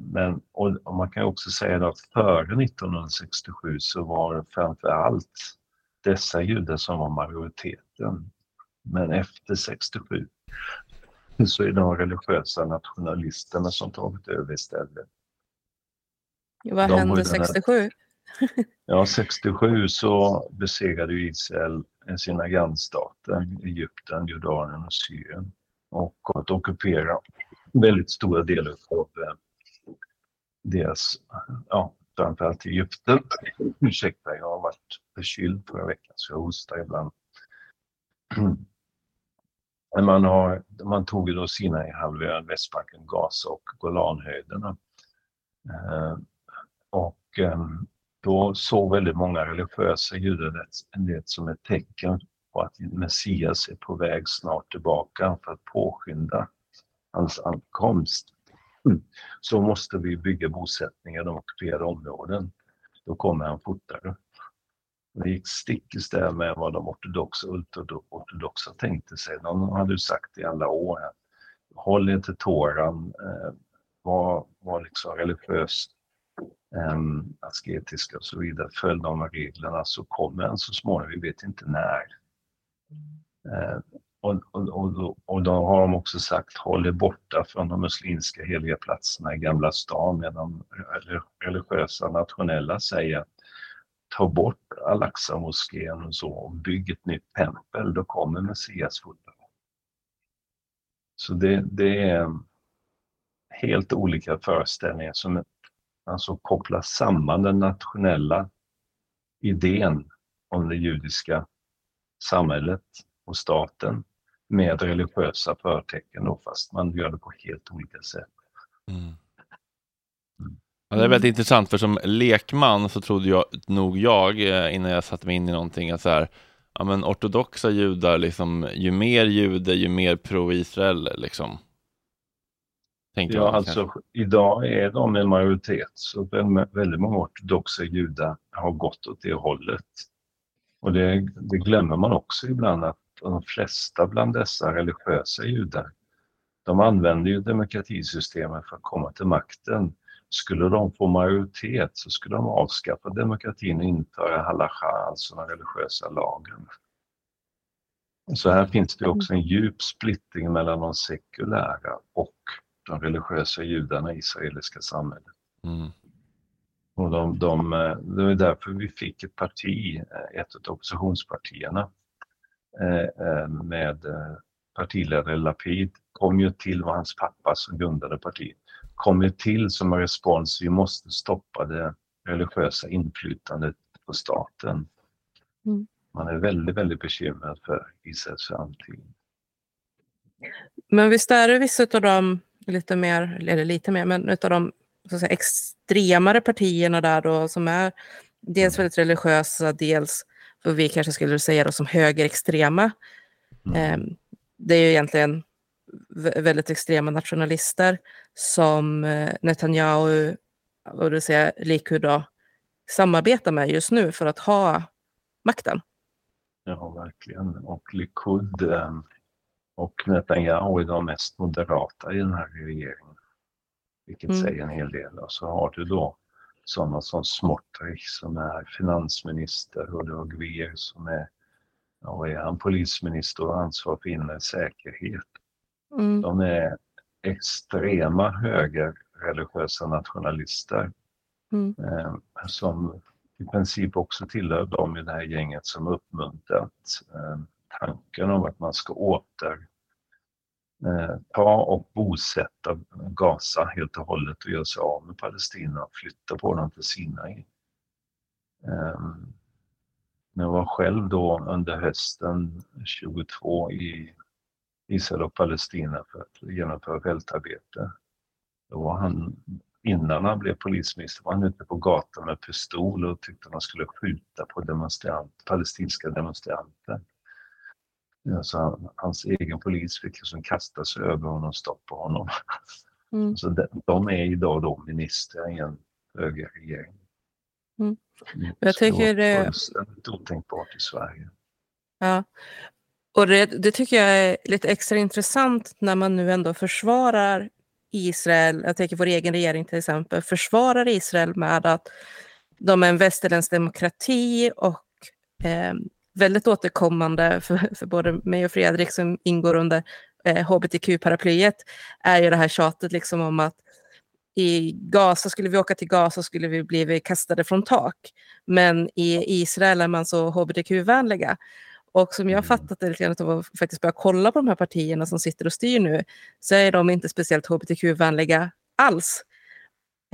Men, och man kan också säga att före 1967 så var framför allt dessa judar som var majoriteten. Men efter 67 så är de religiösa nationalisterna som tagit över istället. Vad de hände 67? <laughs> ja, 67 så besegrade Israel sina grannstater, Egypten, Jordanien och Syrien och att ockupera väldigt stora delar av eh, deras, ja, framförallt Egypten. Ursäkta, jag har varit förkyld förra veckan så jag hostar ibland. <clears throat> man, har, man tog då Sinaihalvön, Västbanken, Gaza och Golanhöjderna. Och ehm, då såg väldigt många religiösa judar det som ett tecken på att Messias är på väg snart tillbaka för att påskynda hans ankomst mm. så måste vi bygga bosättningar i de ockuperade områden. Då kommer han fortare. Det gick stick i stäv med vad de ortodoxa ultraortodoxa tänkte sig. De hade ju sagt i alla år att håll er till Toran, eh, var, var liksom religiöst Ehm, asketiska och så vidare, följ de reglerna så kommer han så småningom, vi vet inte när. Ehm, och, och, och, och då har de också sagt håll er borta från de muslimska heliga platserna i Gamla stan medan religiösa nationella säger att ta bort Al-Aqsa-moskén och så och bygg ett nytt tempel, då kommer Messias fortare. Så det, det, är helt olika föreställningar som alltså kopplar samman den nationella idén om det judiska samhället och staten med religiösa förtecken då, fast man gör det på helt olika sätt. Mm. Ja, det är väldigt intressant, för som lekman så trodde jag, nog jag, eh, innan jag satte mig in i någonting, att så här, ja men ortodoxa judar, liksom, ju mer jude, ju mer pro-Israel, liksom. Tänkte ja, alltså kanske. idag är de en majoritet, så väldigt många ortodoxa judar har gått åt det hållet. Och det, det glömmer man också ibland, att de flesta bland dessa religiösa judar, de använder ju demokratisystemet för att komma till makten. Skulle de få majoritet så skulle de avskaffa demokratin och införa halacha, alltså den religiösa lagen. Så här finns det också en djup splittring mellan de sekulära och de religiösa judarna i israeliska samhället. Mm. Och de, de, det är därför vi fick ett parti, ett av oppositionspartierna, eh, eh, med eh, partiledare Lapid, kom ju till, var hans pappa som grundade partiet kom ju till som en respons, vi måste stoppa det religiösa inflytandet på staten. Mm. Man är väldigt, väldigt bekymrad för Israels framtid. Men visst är det vissa av de lite mer, eller lite mer, men utav de så att säga, extremare partierna där då som är dels väldigt religiösa, dels vad vi kanske skulle säga då som högerextrema. Mm. Ehm, det är ju egentligen väldigt extrema nationalister som eh, Netanyahu och det säga Likud då, samarbetar med just nu för att ha makten. Ja, verkligen. Och Likud ehm, och Netanyahu är de mest moderata i den här regeringen. Vilket mm. säger en hel del. Och så har du då sådana som Smotrich som är finansminister och du har Gvir som är, ja, är han polisminister och ansvar för inre säkerhet. Mm. De är extrema högerreligiösa nationalister mm. eh, som i princip också tillhör de i det här gänget som uppmuntrat eh, tanken om att man ska åter eh, ta och bosätta Gaza helt och hållet och göra sig av med Palestina och flytta på dem till Sinai. Ehm, jag var själv då under hösten 22 i Israel och Palestina för att genomföra fältarbete. Då var han, innan han blev polisminister var han ute på gatan med pistol och tyckte man skulle skjuta på demonstrant, palestinska demonstranter. Så han, hans egen polis fick liksom kasta sig över honom och stoppa honom. Mm. Så de, de, är idag då ministrar i en högerregering. Mm. Jag tycker det är otänkbart i Sverige. Ja, och det, det, tycker jag är lite extra intressant när man nu ändå försvarar Israel, jag tänker vår egen regering till exempel, försvarar Israel med att de är en västerländsk demokrati och eh, väldigt återkommande för, för både mig och Fredrik som ingår under eh, hbtq-paraplyet är ju det här tjatet liksom om att i Gaza, skulle vi åka till Gaza skulle vi bli kastade från tak. Men i Israel är man så hbtq-vänliga. Och som jag mm. fattat det lite grann av att faktiskt börja kolla på de här partierna som sitter och styr nu, så är de inte speciellt hbtq-vänliga alls.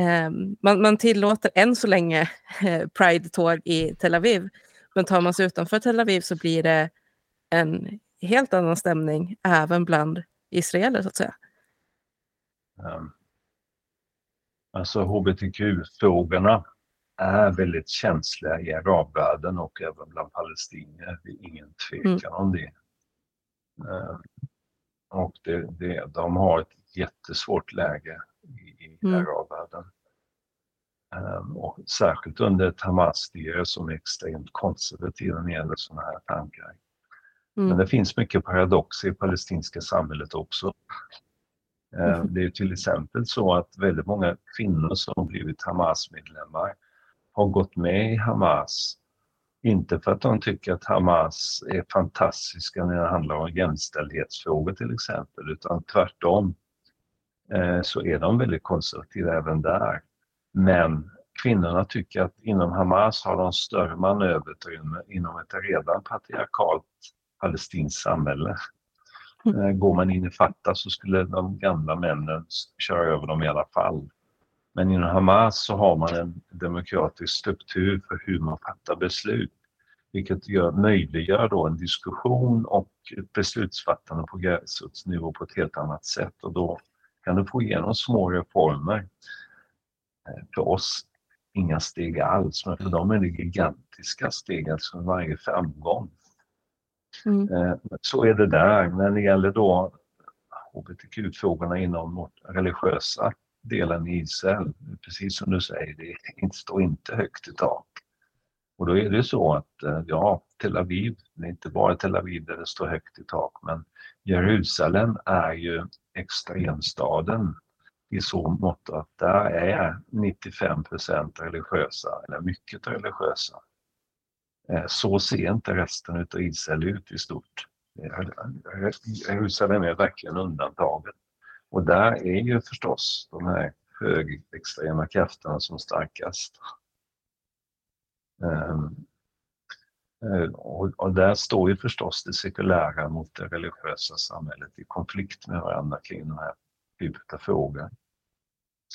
Um, man, man, tillåter än så länge Pride-tåg i Tel Aviv, men tar man sig utanför Tel Aviv så blir det en helt annan stämning även bland israeler så att säga. Um, alltså hbtq-frågorna är väldigt känsliga i arabvärlden och även bland palestinier. Det är ingen tvekan mm. om det. Eh, och det, det, de har ett jättesvårt läge i, i mm. arabvärlden. Um, och särskilt under ett Hamas-styre som är extremt konservativa när det gäller sådana här tankar. Mm. Men det finns mycket paradoxer i palestinska samhället också. Mm. Det är till exempel så att väldigt många kvinnor som blivit Hamas-medlemmar har gått med i Hamas, inte för att de tycker att Hamas är fantastiska när det handlar om jämställdhetsfrågor till exempel, utan tvärtom eh, så är de väldigt konservativa även där. Men kvinnorna tycker att inom Hamas har de större manöverutrymme inom ett redan patriarkalt palestinskt samhälle. Mm. Eh, går man in i Fatah så skulle de gamla männen köra över dem i alla fall. Men inom Hamas så har man en demokratisk struktur för hur man fattar beslut. Vilket gör, möjliggör då en diskussion och ett beslutsfattande på gräsrotsnivå på ett helt annat sätt. Och då kan du få igenom små reformer. Eh, för oss inga steg alls, men för mm. dem är det gigantiska steg, alltså varje framgång. Mm. Eh, så är det där. När det gäller då hbtq-frågorna inom vårt religiösa delen i Israel, precis som du säger, det <laughs> står inte högt i tak. Och då är det så att, eh, ja, Tel Aviv, det är inte bara Tel Aviv där det står högt i tak, men Jerusalem är ju extremstaden i så mått att där är 95% religiösa, eller mycket religiösa. Eh, så ser inte resten av Israel ut i stort. Eh, Jerusalem är verkligen undantaget. Och där är ju förstås de här högerextrema krafterna som starkast. Ehm, eh, och, och, där står ju förstås det sekulära mot det religiösa samhället i konflikt med varandra kring de här typen av frågor.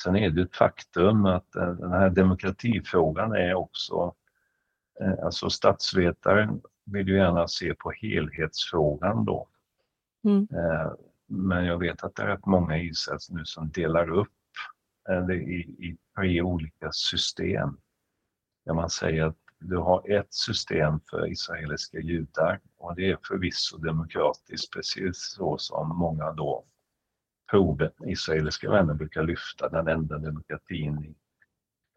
Sen är det ett faktum att eh, den här demokratifrågan är också, eh, alltså statsvetaren vill ju gärna se på helhetsfrågan då. Mm. Men jag vet att det är rätt många i Israel nu som delar upp det i, i tre olika system. Där man säger att du har ett system för israeliska judar och det är förvisso demokratiskt, precis så som många då proven, israeliska vänner brukar lyfta, den enda demokratin i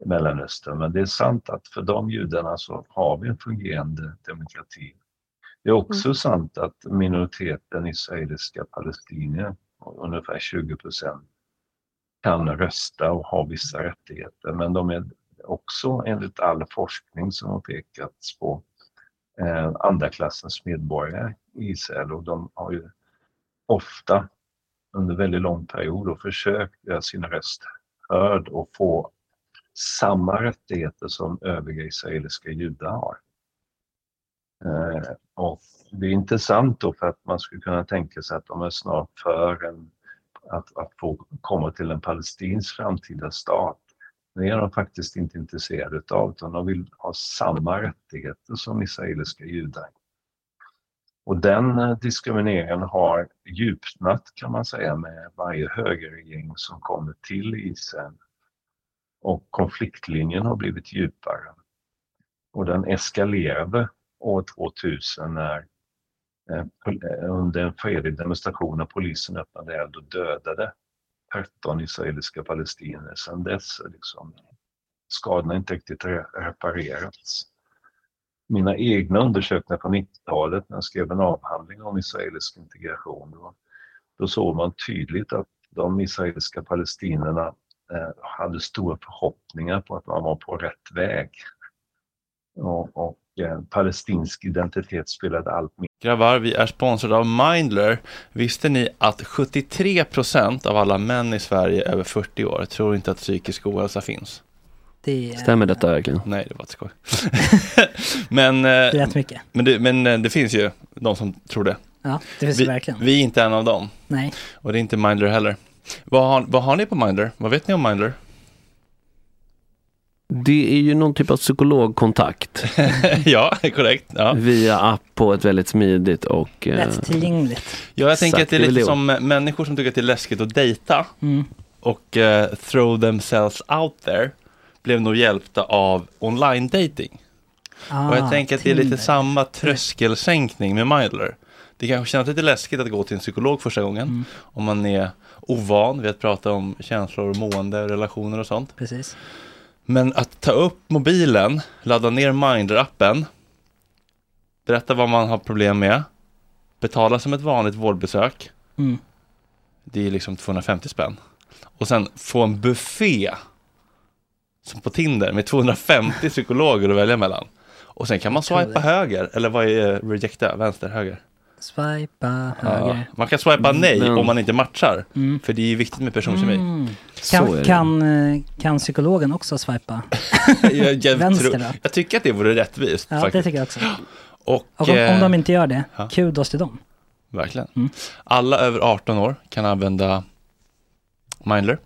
Mellanöstern. Men det är sant att för de judarna så har vi en fungerande demokrati. Det är också mm. sant att minoriteten israeliska palestinier, ungefär 20 procent, kan rösta och ha vissa rättigheter. Men de är också enligt all forskning som har pekats på eh, andra klassens medborgare i Israel och de har ju ofta under väldigt lång period och försökt göra sin röst hörd och få samma rättigheter som övriga israeliska judar har. Eh, och det är intressant då för att man skulle kunna tänka sig att de är snart för en, att, att få komma till en palestinsk framtida stat. Det är de faktiskt inte intresserade av utan de vill ha samma rättigheter som israeliska judar. Och den eh, diskrimineringen har djupnat kan man säga med varje högerregering som kommer till Israel. Och konfliktlinjen har blivit djupare. Och den eskalerade år 2000 när eh, eh, under en fredlig demonstration när polisen öppnade eld och dödade 13 israeliska palestinier. Sedan dess liksom, skadorna inte riktigt reparerats mina egna undersökningar på 90-talet när jag skrev en avhandling om israelisk integration. Då, då såg man tydligt att de israeliska palestinierna eh, hade stora förhoppningar på att man var på rätt väg. Och, och eh, palestinsk identitet spelade allt mer. Grabbar, vi är sponsrade av Mindler. Visste ni att 73 procent av alla män i Sverige över 40 år tror inte att psykisk ohälsa finns? Det, Stämmer detta verkligen? Nej, det var ett skoj. <laughs> men, eh, Rätt mycket. Men det, men eh, det finns ju de som tror det. Ja, det finns vi, verkligen. Vi är inte en av dem. Nej. Och det är inte Mindler heller. Vad har, vad har ni på Mindler? Vad vet ni om Mindler? Det är ju någon typ av psykologkontakt. <laughs> ja, korrekt. Ja. Via app på ett väldigt smidigt och... Eh, Lättillgängligt. Ja, jag tänker att det är lite som människor som tycker att det är läskigt att dejta. Mm. Och uh, throw themselves out there blev nog hjälpta av online dating. Ah, och jag tänker att det är lite samma tröskelsänkning med Mindler. Det kanske känns lite läskigt att gå till en psykolog första gången. Mm. Om man är ovan vid att prata om känslor, mående, relationer och sånt. Precis. Men att ta upp mobilen, ladda ner Mindler-appen, berätta vad man har problem med, betala som ett vanligt vårdbesök, Mm. det är liksom 250 spänn. Och sen få en buffé som på Tinder med 250 psykologer att välja mellan. Och sen kan man swipa det. höger, eller vad är eh, rejecta, vänster, höger? Swipa Ja, höger. man kan swipa nej Men- om man inte matchar, Mm. för det är ju viktigt med personkemi. Mm. Kan, det. kan, eh, kan psykologen också swipa? <laughs> jag, jag, Vänster tror, då? jag tycker att det vore rättvist Ja, det faktiskt. tycker jag också. <gasps> Och, Och om, om eh, de inte gör det, ja. kudos till dem. Verkligen. Mm. Alla över 18 år kan använda Mindler.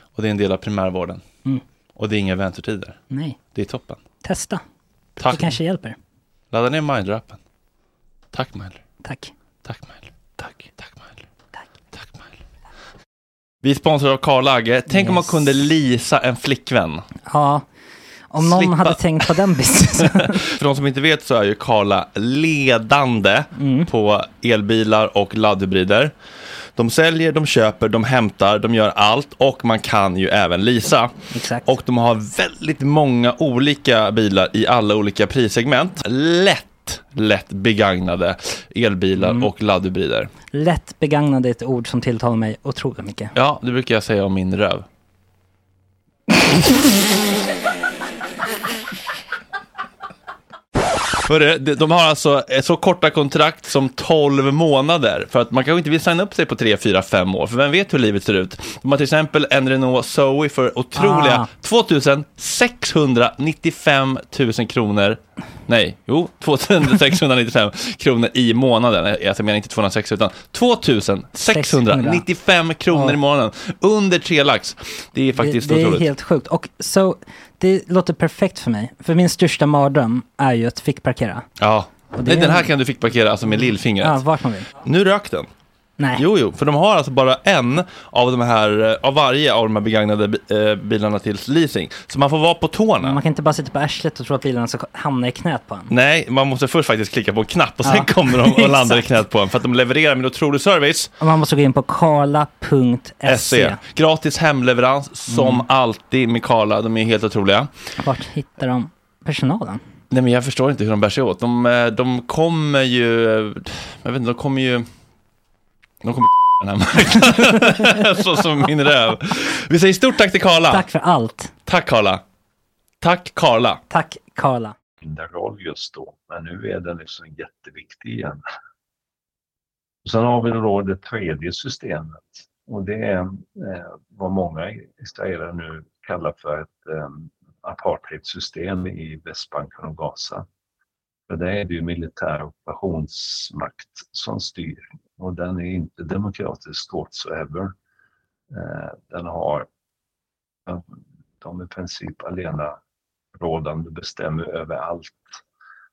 Och det är en del av primärvården. Och det är inga väntetider. Nej, Det är toppen. testa. Tack. Det kanske hjälper. Ladda ner Mindler-appen. Tack Mindler. Tack. Tack Mindler. Tack. Tack Mindler. Tack. Tack Mindler. Vi är sponsrade av Karl Agge. Tänk om man Yes. kunde lisa en flickvän. Ja, om någon Slippa. hade tänkt på den <laughs> businessen. För de som inte vet så är ju Karla ledande Mm. på elbilar och laddhybrider. De säljer, de köper, de hämtar, de gör allt och man kan ju även leasa. Exakt. Och de har väldigt många olika bilar i alla olika prissegment. Lätt, lätt begagnade elbilar Mm. och laddhybrider. Lätt begagnade är ett ord som tilltalar mig otroligt mycket. Ja, det brukar jag säga om min röv. <laughs> Hörru, de- de har alltså så korta kontrakt som 12 månader. För att man kanske inte vill signa upp sig på 3, 4, 5 år. För vem vet hur livet ser ut? De har till exempel en Renault Zoe för otroliga Ah. 2695 000 kronor. Nej, jo, 2695 kronor i månaden. Eh, Jag menar inte 260 utan 2695 kronor i månaden. Under tre lax. Det är faktiskt det, det är otroligt. helt sjukt. Och så, det låter perfekt för mig. För min största mardröm är ju att fickparkera. Ja. Och det Nej, är den här en- kan du fick parkera alltså med lillfingret. Ja, vart man vill. Nu rök den. Nej. Jo, jo, för de har alltså bara en av de här, eh, av varje av de här begagnade eh, bilarna till leasing. Så man får vara på tårna. Man kan inte bara sitta på arslet och tro att bilarna ska hamna i knät på en. Nej, man måste först faktiskt klicka på en knapp och sen Ja. kommer de <laughs> och landar i knät på en. För att de levererar med otrolig service. Och man måste gå in på karla.se. SE. Gratis hemleverans som Mm. alltid med Karla. De är helt otroliga. Vart hittar de personalen? Nej men jag förstår inte hur de bär sig åt. De, eh, de kommer ju, jag vet inte, de kommer ju, de kommer <laughs> den här marknaden. Så som min röv. Vi säger stort tack till Karla. Tack för allt. Tack Karla. Tack Karla. Tack Karla. mindre roll just då. Men nu är den liksom jätteviktig igen. Och sen har vi då det tredje systemet och det är eh, vad många israeler nu kallar för ett eh, apartheidsystem i Västbanken och Gaza. För det är det ju militär ockupationsmakt som styr och den är inte demokratisk whatsoever. Eh, den har de i princip alena rådande bestämmer över allt.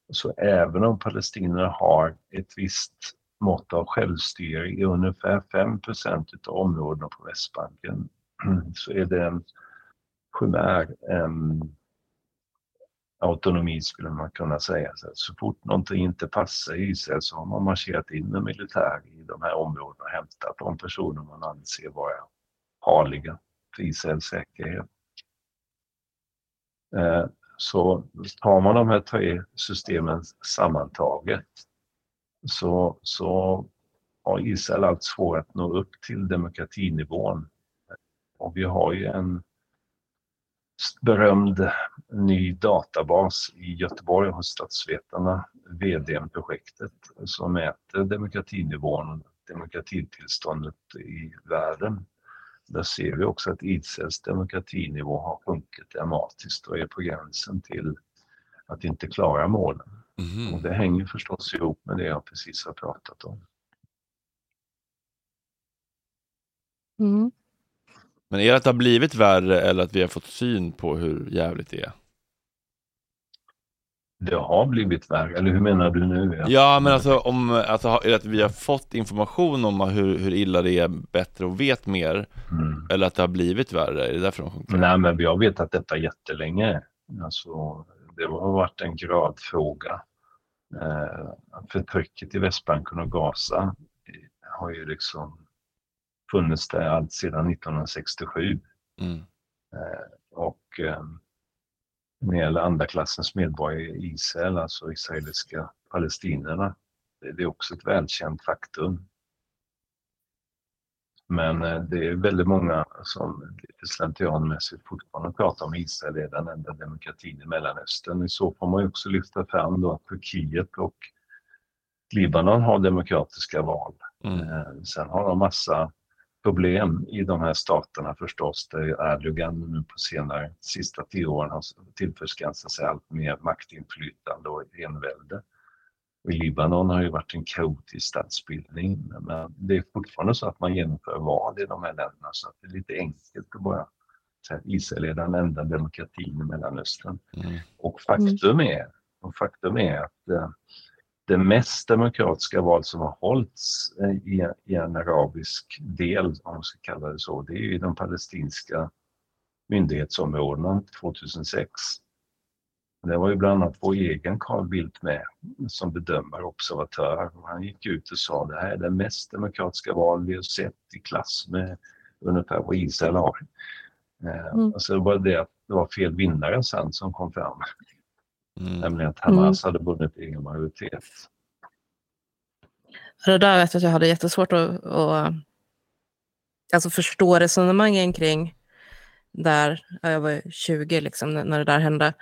Så även om palestinierna har ett visst mått av självstyre i ungefär 5% av områdena på Västbanken <clears throat> så är det en chimär en autonomi skulle man kunna säga. Så, så fort någonting inte passar i Israel så har man marscherat in med militär i de här områdena och hämtat de personer man anser vara farliga för Israels säkerhet. Eh, så tar man de här tre systemen sammantaget så, så har Israel allt svårare att nå upp till demokratinivån. Och vi har ju en berömd ny databas i Göteborg hos statsvetarna, VDM-projektet, som mäter demokratinivån och demokratitillståndet i världen. Där ser vi också att Israels demokratinivå har sjunkit dramatiskt och är på gränsen till att inte klara målen. Och det hänger förstås ihop med det jag precis har pratat om. Mm. Men är det att det har blivit värre eller att vi har fått syn på hur jävligt det är? Det har blivit värre, eller hur menar du nu? Ja, men alltså om alltså, att vi har fått information om hur, hur illa det är bättre och vet mer, Mm. eller att det har blivit värre, är det därför de sjunker? Nej, men vi har vetat detta jättelänge. Alltså, det har varit en gradfråga. Eh, förtrycket i Västbanken och Gaza har ju liksom funnits där allt sedan 1967. Mm. Eh, och eh, när det gäller andra klassens medborgare i Israel, alltså israeliska palestinierna, det, är också ett välkänt faktum. Men eh, det är väldigt många som lite slentrianmässigt fortfarande pratar om Israel är den enda demokratin i Mellanöstern. I så får man ju också lyfta fram då att Turkiet och Libanon har demokratiska val. Mm. Sen har de massa problem i de här staterna förstås, där Erdogan nu på senare, sista tio åren har tillförskansat sig allt mer maktinflytande och envälde. Och I Libanon har det varit en kaotisk statsbildning, men det är fortfarande så att man genomför val i de här länderna, så att det är lite enkelt att bara säga att Israel är den enda demokratin i Mellanöstern. Mm. Och faktum är, och faktum är att eh, det mest demokratiska val som har hållits eh, i, i en arabisk del, om man ska kalla det så, det är ju de palestinska myndighetsområdena 2006. Det var ju bland annat vår egen Carl Bildt med som bedömare och observatör. Han gick ut och sa det här är det mest demokratiska val vi har sett i klass med ungefär vad Israel har. Eh, Mm. och så var det att det var fel vinnare sen som kom fram, Mm. nämligen att Hamas hade vunnit egen majoritet. Det där vet jag att jag hade jättesvårt att, att alltså förstå resonemangen kring där, ja, jag var 20 liksom, när, när det där hände.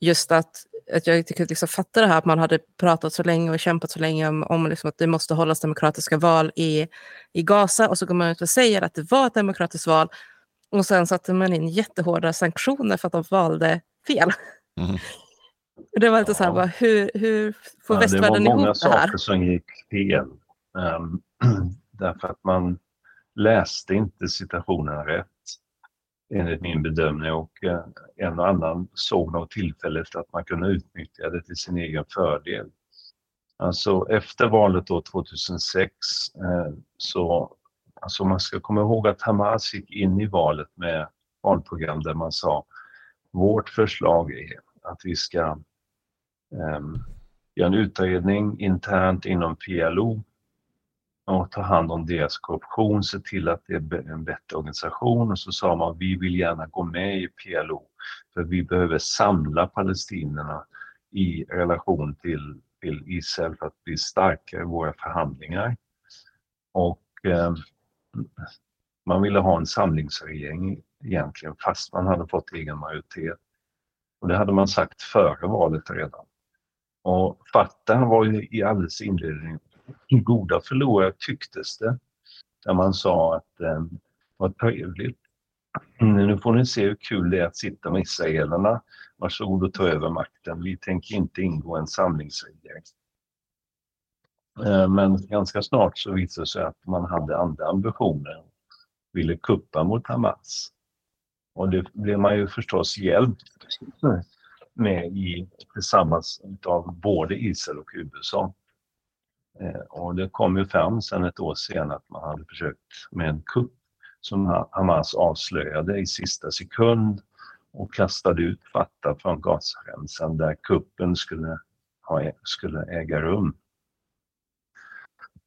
Just att, att jag inte kunde liksom fatta det här att man hade pratat så länge och kämpat så länge om, om liksom att det måste hållas demokratiska val i, i Gaza och så går man ut och säger att det var ett demokratiskt val och sen satte man in jättehårda sanktioner för att de valde fel. Mm. Det var lite så här, bara, hur, hur får Ja, västvärlden det var många ihop det här? saker som gick fel. Ehm, <clears throat> därför att man läste inte situationen rätt, enligt min bedömning. Och eh, en och annan såg nog tillfället att man kunde utnyttja det till sin egen fördel. Alltså efter valet då 2006 eh, så, alltså man ska komma ihåg att Hamas gick in i valet med valprogram där man sa vårt förslag är att vi ska um, göra en utredning internt inom PLO och ta hand om deras korruption, se till att det är en bättre organisation och så sa man vi vill gärna gå med i PLO för vi behöver samla palestinierna i relation till, till Israel för att bli starkare i våra förhandlingar. Och eh, man ville ha en samlingsregering egentligen fast man hade fått egen majoritet. Och det hade man sagt före valet redan. Och Fatah var ju i alldeles inledning goda förlorare tycktes det. Där man sa att eh, vad trevligt. Mm, nu får ni se hur kul det är att sitta med israelerna. Varsågod och ta över makten. Vi tänker inte ingå en samlingsregering. Eh, Men ganska snart så visade det sig att man hade andra ambitioner. Ville kuppa mot Hamas. Och det blev man ju förstås hjälpt med i, tillsammans av både Israel och USA. Eh, och det kom ju fram sen ett år senare att man hade försökt med en kupp som Hamas avslöjade i sista sekund och kastade ut Fatah från Gazaremsan där kuppen skulle, ha, skulle äga rum.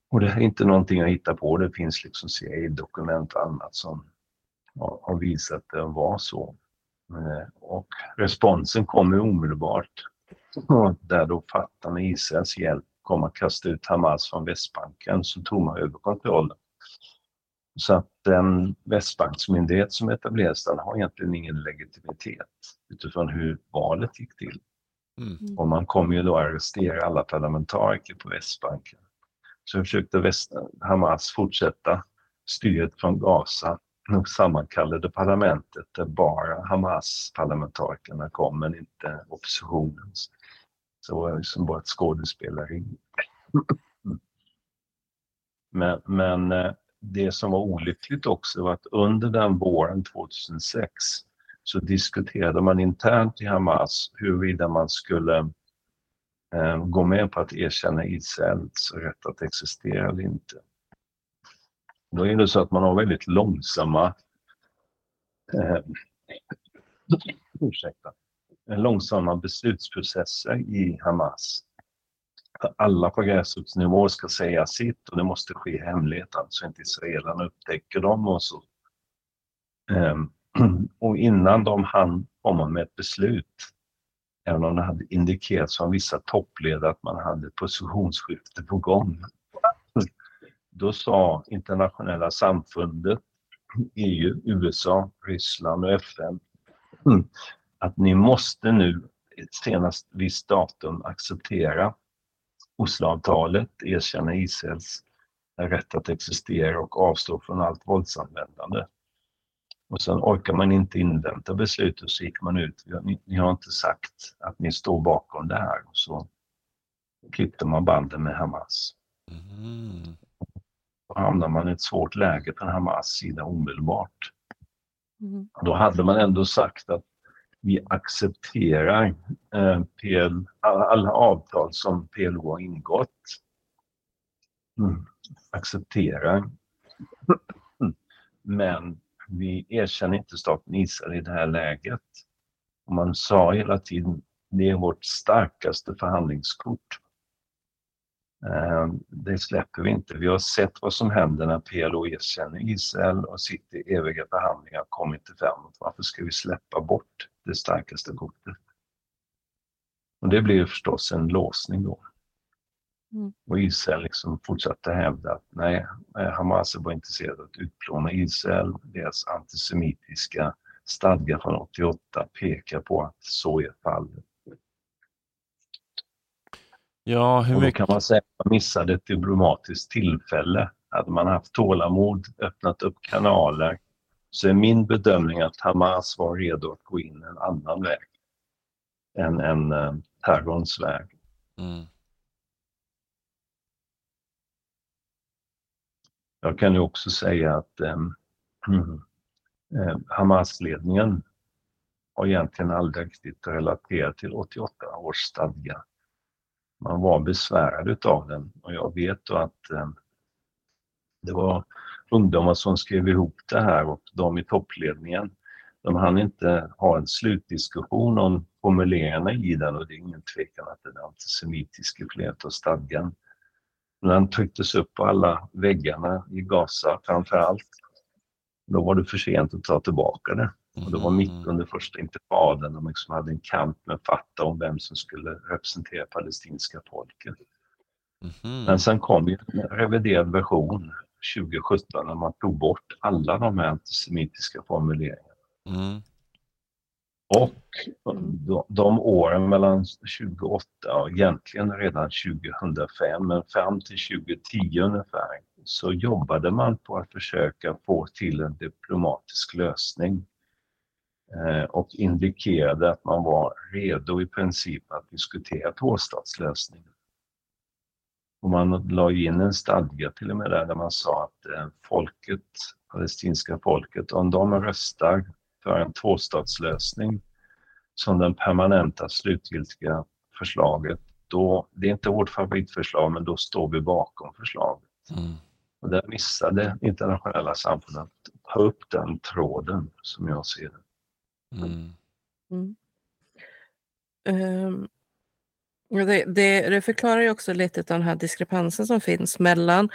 Och det är inte någonting jag hittar på, det finns liksom CIA-dokument och annat som har har visat att det var så. Eh, Och responsen kom ju omedelbart. Och Där då Fatah med Israels hjälp kom att kasta ut Hamas från Västbanken så tog man över kontrollen. Så att den Västbanksmyndighet som etablerades den har egentligen ingen legitimitet utifrån hur valet gick till. Mm. Och man kommer ju då arrestera alla parlamentariker på Västbanken. Så försökte Hamas fortsätta styret från Gaza och <laughs> sammankallade parlamentet där bara Hamas-parlamentarikerna kom men inte oppositionens. Så det var liksom bara ett skådespeleri. <laughs> Men, men eh, det som var olyckligt också var att under den våren 2006 så diskuterade man internt i Hamas huruvida man skulle eh, gå med på att erkänna Israels rätt att existera eller inte. Då är det så att man har väldigt långsamma eh, ursäkta, långsamma beslutsprocesser i Hamas. Alla på gräsrotsnivå ska säga sitt och det måste ske i hemlighet, alltså inte israelerna upptäcker dem och så. Um, <clears throat> och innan de hann komma med ett beslut, även om det hade indikerats från vissa toppledare att man hade positionsskifte på gång, då sa internationella samfundet, EU, USA, Ryssland och FN hmm, att ni måste nu senast visst datum acceptera Osloavtalet, erkänna Israels rätt att existera och avstå från allt våldsanvändande. Och sen orkar man inte invänta beslutet och så gick man ut. Ni, ni, har inte sagt att ni står bakom det här. Och så klippte man banden med Hamas. Mm. Hamnar man i ett svårt läge på Hamas sida omedelbart. Mm. Då hade man ändå sagt att vi accepterar eh, PL, alla avtal som PLO har ingått. Mm. Accepterar. Men vi erkänner inte staten Israel i det här läget. Och man sa hela tiden, det är vårt starkaste förhandlingskort. Eh, det släpper vi inte. Vi har sett vad som händer när PLO erkänner Israel och sitter i eviga förhandlingar och kommer inte framåt. Varför ska vi släppa bort det starkaste kortet? Och det blir förstås en låsning då. Mm. Och Israel liksom fortsatte hävda att nej, eh, Hamas var intresserade av att utplåna Israel. Deras antisemitiska stadgar från 88 pekar på att så är fallet. Ja, hur mycket... Och då kan man säga att man missade ett diplomatiskt tillfälle. Hade man haft tålamod, öppnat upp kanaler, så är min bedömning att Hamas var redo att gå in en annan väg än en uh, terrorns väg. Mm. Jag kan ju också säga att um, uh, Hamas-ledningen har egentligen aldrig riktigt relaterat till 88 års stadga man var besvärad utav den och jag vet då att eh, det var ungdomar som skrev ihop det här och de i toppledningen, de hann inte ha en slutdiskussion om formuleringarna i den och det är ingen tvekan att den är antisemitisk i flera av stadgan. Men den trycktes upp på alla väggarna i Gaza framför allt. Då var det för sent att ta tillbaka det. Och det var mitt mm. under första intifadan och man liksom hade en kamp med Fatah om vem som skulle representera palestinska folket. Mm. Men sen kom ju en reviderad version 2017 när man tog bort alla de här antisemitiska formuleringarna. Mm. Och de, de åren mellan 2008 och egentligen redan 2005, men fram till 2010 ungefär, så jobbade man på att försöka få till en diplomatisk lösning och indikerade att man var redo i princip att diskutera tvåstatslösningen. Och man la in en stadga till och med där, där man sa att eh, folket, palestinska folket, om de röstar för en tvåstatslösning som den permanenta slutgiltiga förslaget, då, det är inte vårt favoritförslag, men då står vi bakom förslaget. Mm. Och där missade internationella samfundet att ta upp den tråden, som jag ser det. Mm. Mm. Um, det, det, det, förklarar ju också lite av den här diskrepansen som finns mellan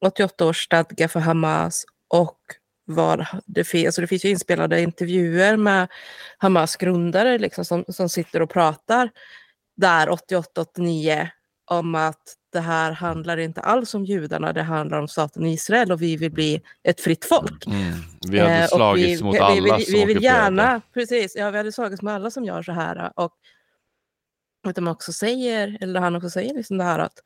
88 års stadga för Hamas och vad det finns. Alltså det finns ju inspelade intervjuer med Hamas grundare liksom, som, som sitter och pratar där 88-89 om att det här handlar inte alls om judarna, det handlar om staten Israel och vi vill bli ett fritt folk. Mm. Vi hade eh, slagits mot vi, alla vi, vi, vi vill gärna, precis, ja vi hade slagits mot alla som gör så här. Och att de också säger, eller han också säger liksom det här att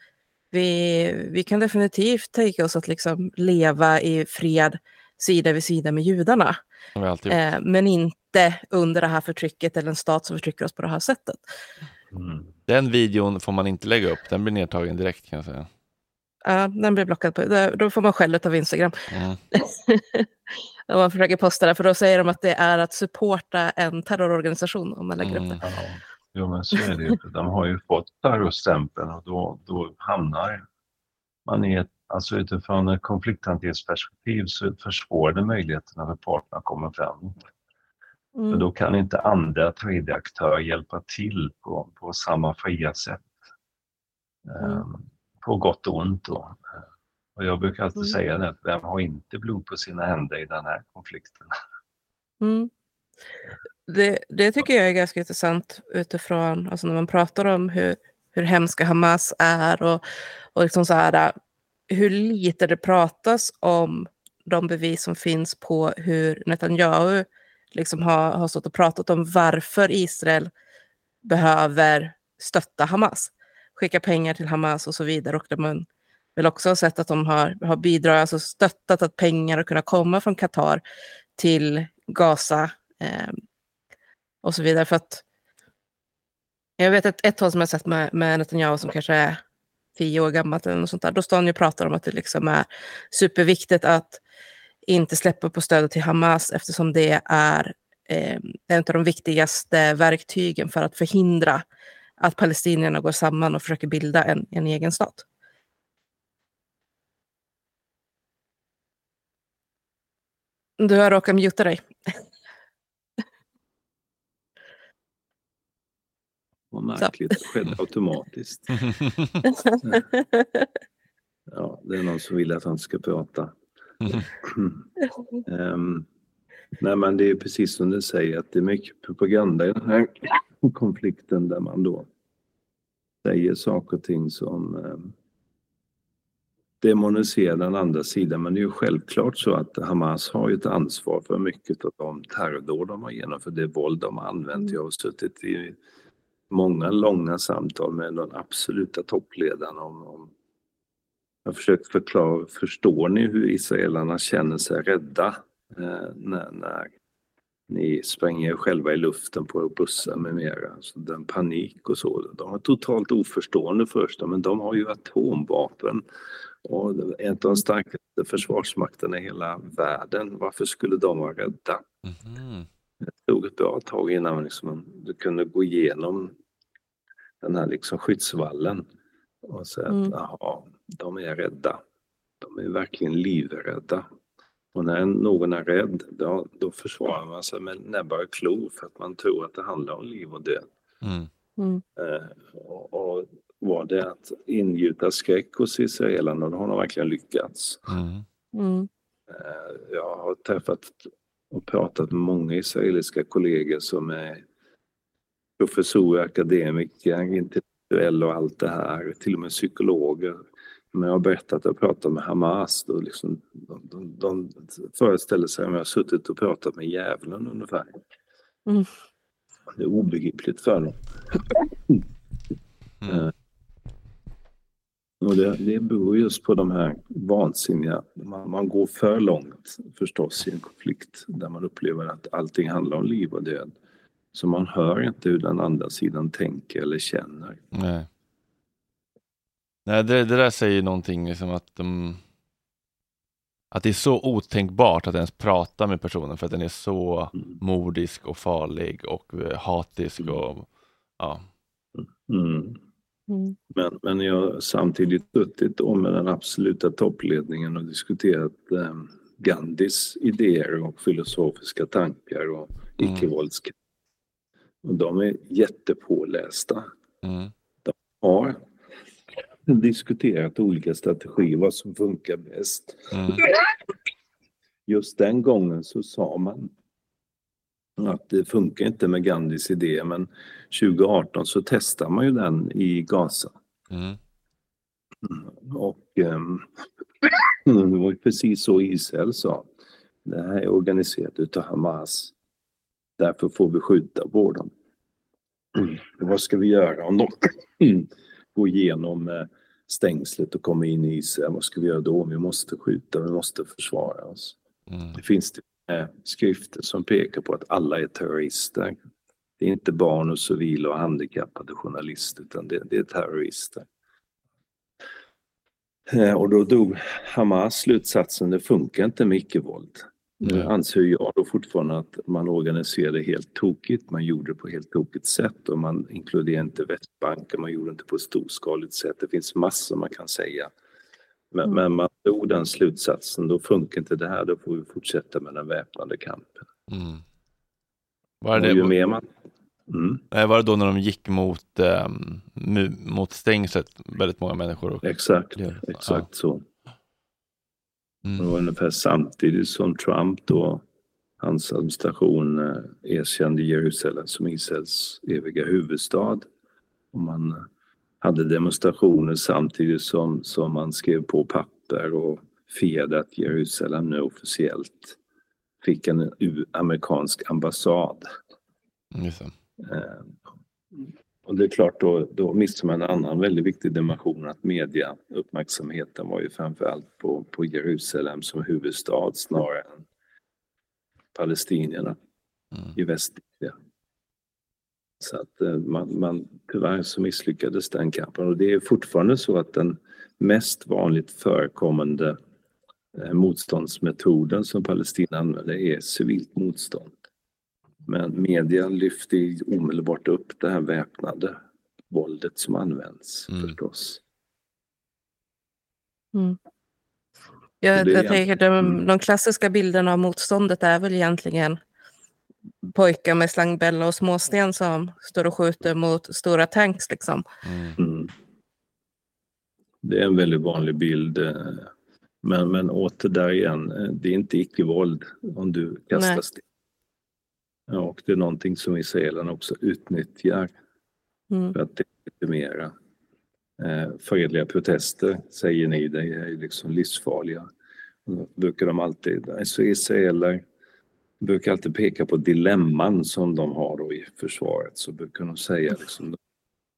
vi, vi kan definitivt tänka oss att liksom leva i fred sida vid sida med judarna. Eh, men inte under det här förtrycket eller en stat som förtrycker oss på det här sättet. Mm. Den videon får man inte lägga upp, den blir nedtagen direkt kan jag säga. Ja, den blir blockad. På, då får man skäll av Instagram. Mm. <laughs> om man försöker posta det, för då säger de att det är att supporta en terrororganisation om man lägger mm. upp det. Jo men så är det ju. De har ju fått terrorstämpeln och då, då hamnar man i ett, alltså utifrån ett konflikthanteringsperspektiv så försvårar det möjligheterna för parterna att komma fram. Mm. För då kan inte andra tredje aktörer hjälpa till på, på samma fria sätt. Mm. Ehm, på gott och ont då. Och jag brukar alltid Mm. säga det, att vem har inte blod på sina händer i den här konflikten? Mm. Det, det tycker jag är ganska intressant utifrån, alltså när man pratar om hur, hur hemska Hamas är och, och liksom så här, hur lite det pratas om de bevis som finns på hur Netanyahu liksom har, har stått och pratat om varför Israel behöver stötta Hamas, skicka pengar till Hamas och så vidare. Och de man väl också sett att de har, har bidragit, alltså stöttat att pengar har kunnat komma från Qatar till Gaza eh, och så vidare. För att jag vet ett, ett tal som jag sett med, med Netanyahu som kanske är tio år gammalt eller något sånt där. Då står han ju och pratar om att det liksom är superviktigt att inte släppa på stödet till Hamas eftersom det är eh, en av de viktigaste verktygen för att förhindra att palestinierna går samman och försöker bilda en, en egen stat. Du har råkat muta dig. <laughs> Vad märkligt, det skedde automatiskt. <laughs> Ja, det är någon som vill att han ska prata. Ehm, nej men det är precis som du säger att det är mycket propaganda i den här konflikten där man då säger saker och ting som um, demoniserar den andra sidan. Men det är ju självklart så att Hamas har ju ett ansvar för mycket av de terrordåd de har genomfört, det våld de har använt. Jag har suttit i många långa samtal med de absoluta toppledarna om, om jag försökt förklara, förstår ni hur israelerna känner sig rädda eh, när, när ni spränger er själva i luften på bussar med mera? Alltså den panik och så. De är totalt oförstående först, men de har ju atomvapen och en av de starkaste försvarsmakterna i hela världen. Varför skulle de vara rädda? Mhm. Det tog ett bra tag innan man liksom, du kunde gå igenom den här liksom skyddsvallen och säga Mm. att de är rädda. De är verkligen livrädda. Och när någon är rädd, då, då försvarar man sig med näbbar och klor för att man tror att det handlar om liv och död. Mm. Mm. Eh, och, och var det att ingjuta skräck hos israelerna, då har de verkligen lyckats. Mm. Mm. Eh, Jag har träffat och pratat med många israeliska kollegor som är professorer, akademiker, intellektuella och allt det här, till och med psykologer. Men jag har berättat att jag pratat med Hamas, då liksom, de, de, de föreställer sig att jag har suttit och pratat med djävulen ungefär. Mm. Det är obegripligt för dem. Mm. Eh, Och det, det beror just på de här vansinniga, man, man går för långt förstås i en konflikt där man upplever att allting handlar om liv och död. Så man hör inte hur den andra sidan tänker eller känner. Nej. Nej, det, det där säger någonting liksom att de, att det är så otänkbart att ens prata med personen för att den är så Mm. mordisk och farlig och eh, hatisk och ja. Mm. Mm. Men, men jag har samtidigt suttit då med den absoluta toppledningen och diskuterat eh, Gandhis idéer och filosofiska tankar och Mm. icke-våldskamp. Och de är jättepålästa. Mm. har diskuterat olika strategier, vad som funkar bäst. Mm. Just den gången så sa man att det funkar inte med Gandhis idé, men 2018 så testar man ju den i Gaza. Mm. Och ehm, det var ju precis så Israel sa. Det här är organiserat utav Hamas. Därför får vi skjuta på dem. Vad ska vi göra om de <clears throat> går igenom eh, stängslet och kommer in i Israel? Vad ska vi göra då? Vi måste skjuta, vi måste försvara oss. Mm. Det finns det, skrifter som pekar på att alla är terrorister. Det är inte barn och civila och handikappade journalister utan det, det är terrorister. Eh, Och då drog Hamas slutsatsen, det funkar inte med icke-våld. Nu anser jag då fortfarande att man organiserade helt tokigt. Man gjorde det på helt tokigt sätt och man inkluderade inte Västbanken. Man gjorde det inte på ett storskaligt sätt. Det finns massor man kan säga. Men, Mm. men man tog den slutsatsen, då funkar inte det här, då får vi fortsätta med den väpnade kampen. Mm. Var, Och det, ju mer man... Mm, nej, var det då när de gick mot, mu- mot stängslet, väldigt många människor? Och, exakt, Ja. exakt så. Det mm. var ungefär samtidigt som Trump då, hans administration eh, erkände Jerusalem som Israels eviga huvudstad. Och man hade demonstrationer samtidigt som, som man skrev på papper och firade att Jerusalem nu officiellt fick en amerikansk ambassad. Eh, Och det är klart, då, då missar man en annan väldigt viktig dimension att media uppmärksamheten var ju framförallt på, på Jerusalem som huvudstad snarare än palestinierna Mm. i Västindien. Så att eh, man, man, tyvärr så misslyckades den kampen och det är fortfarande så att den mest vanligt förekommande eh, motståndsmetoden som Palestina använder är civilt motstånd. Men media lyfter omedelbart upp det här väpnade våldet som används Mm. förstås. Jag, det är jag tänker de, Mm. de klassiska bilderna av motståndet är väl egentligen pojkar med slangbälla och småsten som står och skjuter mot stora tanks. Liksom. Mm. Mm. Det är en väldigt vanlig bild. eh, Men, men åter där igen, eh, det är inte icke-våld om du kastar Nej. sten. Och det är någonting som israelerna också utnyttjar Mm. för att legitimera eh, fredliga protester, säger ni, det är liksom livsfarliga. Då brukar de alltid, alltså israeler brukar alltid peka på dilemman som de har då i försvaret, så brukar de säga liksom,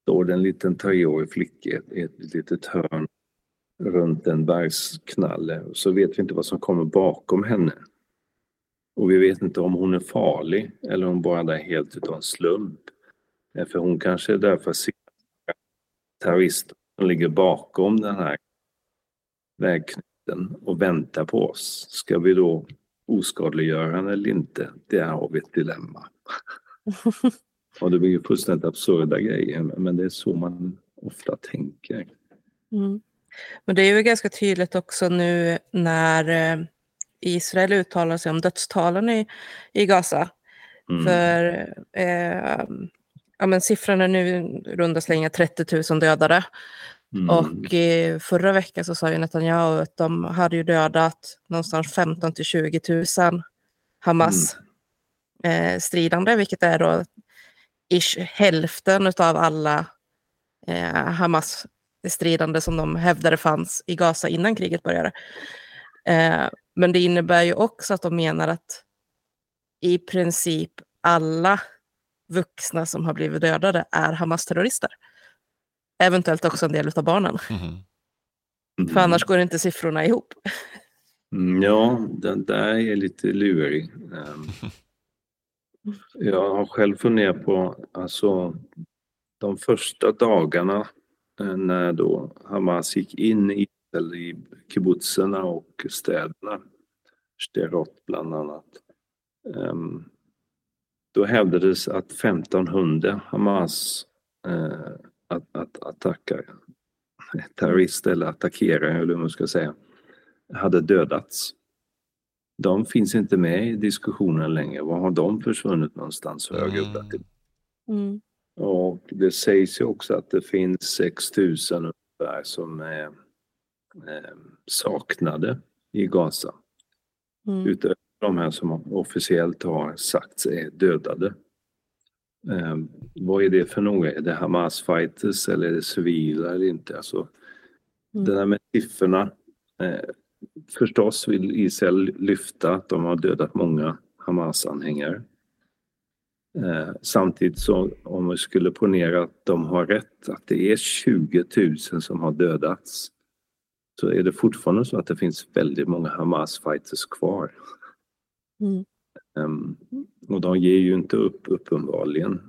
står det en liten treårig flicka i ett, ett litet hörn runt en bergsknalle så vet vi inte vad som kommer bakom henne. Och vi vet inte om hon är farlig eller om hon bara är där helt utan en slump. Eh, För hon kanske är där för att terrorister som ligger bakom den här vägknuten och väntar på oss. Ska vi då oskadliggöra henne eller inte? Det har vi ett dilemma. <laughs> och det blir ju fullständigt absurda grejer men det är så man ofta tänker. Mm. Men det är ju ganska tydligt också nu när eh, Israel uttalar sig om dödstalen i, i Gaza. Mm. För eh, ja, men siffrorna nu runda slängar 30 000 dödade. Mm. Och eh, förra veckan så sa ju Netanyahu att de hade ju dödat någonstans 15 till 20 000 Hamas eh, stridande, vilket är då ish hälften av alla eh, Hamas stridande som de hävdade fanns i Gaza innan kriget började. Eh, men det innebär ju också att de menar att i princip alla vuxna som har blivit dödade är Hamas-terrorister. Eventuellt också en del av barnen. Mhm. För annars går inte siffrorna ihop. Mm, Ja, den där är lite lurig. Ehm, <laughs> Jag har själv funderat på, alltså de första dagarna eh, när då Hamas gick in i, eller i kibbutzerna och städerna, Sderot bland annat. ehm, Då hävdades att 1500 Hamas eh, att, att, attacker, terrorister eller attackerare eller hur man ska säga, hade dödats. De finns inte med i diskussionen längre. Var har de försvunnit någonstans? Det. Mm. Och det sägs ju också att det finns 6000 ungefär som är eh, saknade i Gaza. Mm. Utöver de här som officiellt har sagts är dödade. Eh, vad är det för några? Är det Hamas-fighters eller är det civila eller inte? Alltså, Mm. Det där med siffrorna. Eh, förstås vill Israel lyfta att de har dödat många Hamas-anhängare. Eh, samtidigt så om vi skulle ponera att de har rätt, att det är 20 000 som har dödats, så är det fortfarande så att det finns väldigt många Hamas-fighters kvar. Mm. Ehm, och de ger ju inte upp uppenbarligen.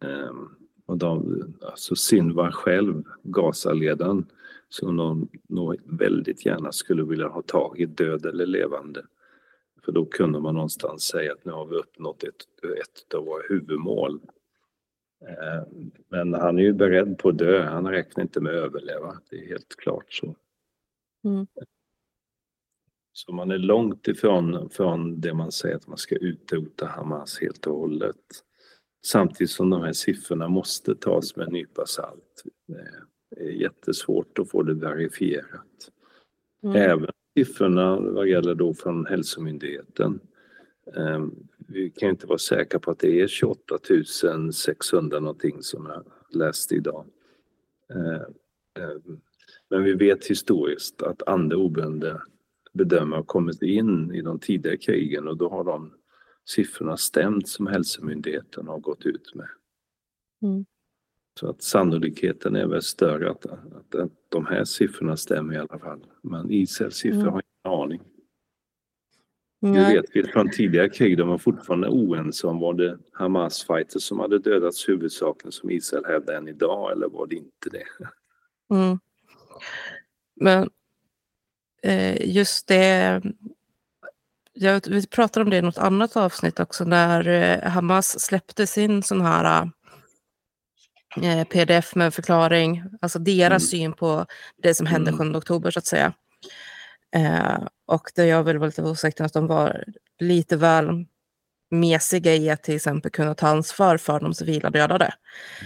Ehm, och de, alltså Sinwar själv, Gazaledaren, som de nog väldigt gärna skulle vilja ha tag i, död eller levande. För då kunde man någonstans säga att nu har vi uppnått ett, ett av våra huvudmål. Eh, men han är ju beredd på att dö, han räknar inte med att överleva, det är helt klart så. Mm. Så man är långt ifrån från det man säger att man ska utrota Hamas helt och hållet. Samtidigt som de här siffrorna måste tas med en nypa salt. Det är jättesvårt att få det verifierat. Mm. Även siffrorna vad gäller då från Hälsomyndigheten. Eh, Vi kan inte vara säkra på att det är 28 600 någonting som jag läste idag. Men vi vet historiskt att andra oberoende bedömare har kommit in i de tidigare krigen och då har de siffrorna stämt som Hälsomyndigheten har gått ut med. Mm. Så att sannolikheten är väl större att, att, att de här siffrorna stämmer i alla fall. Men Israels siffror Mm. har ingen aning. Vi vet vi från tidigare krig, de var fortfarande oense om var det Hamas-fighters som hade dödats huvudsakligen som Israel hävdar än idag eller var det inte det? Mm. Men eh, just det, jag, vi pratade om det i något annat avsnitt också när eh, Hamas släppte sin sån här eh, pdf med en förklaring, alltså deras Mm. syn på det som hände Mm. 7 oktober så att säga. Eh, och det jag väl var lite osäker att de var lite väl mesiga i att till exempel kunna ta ansvar för de civila dödade.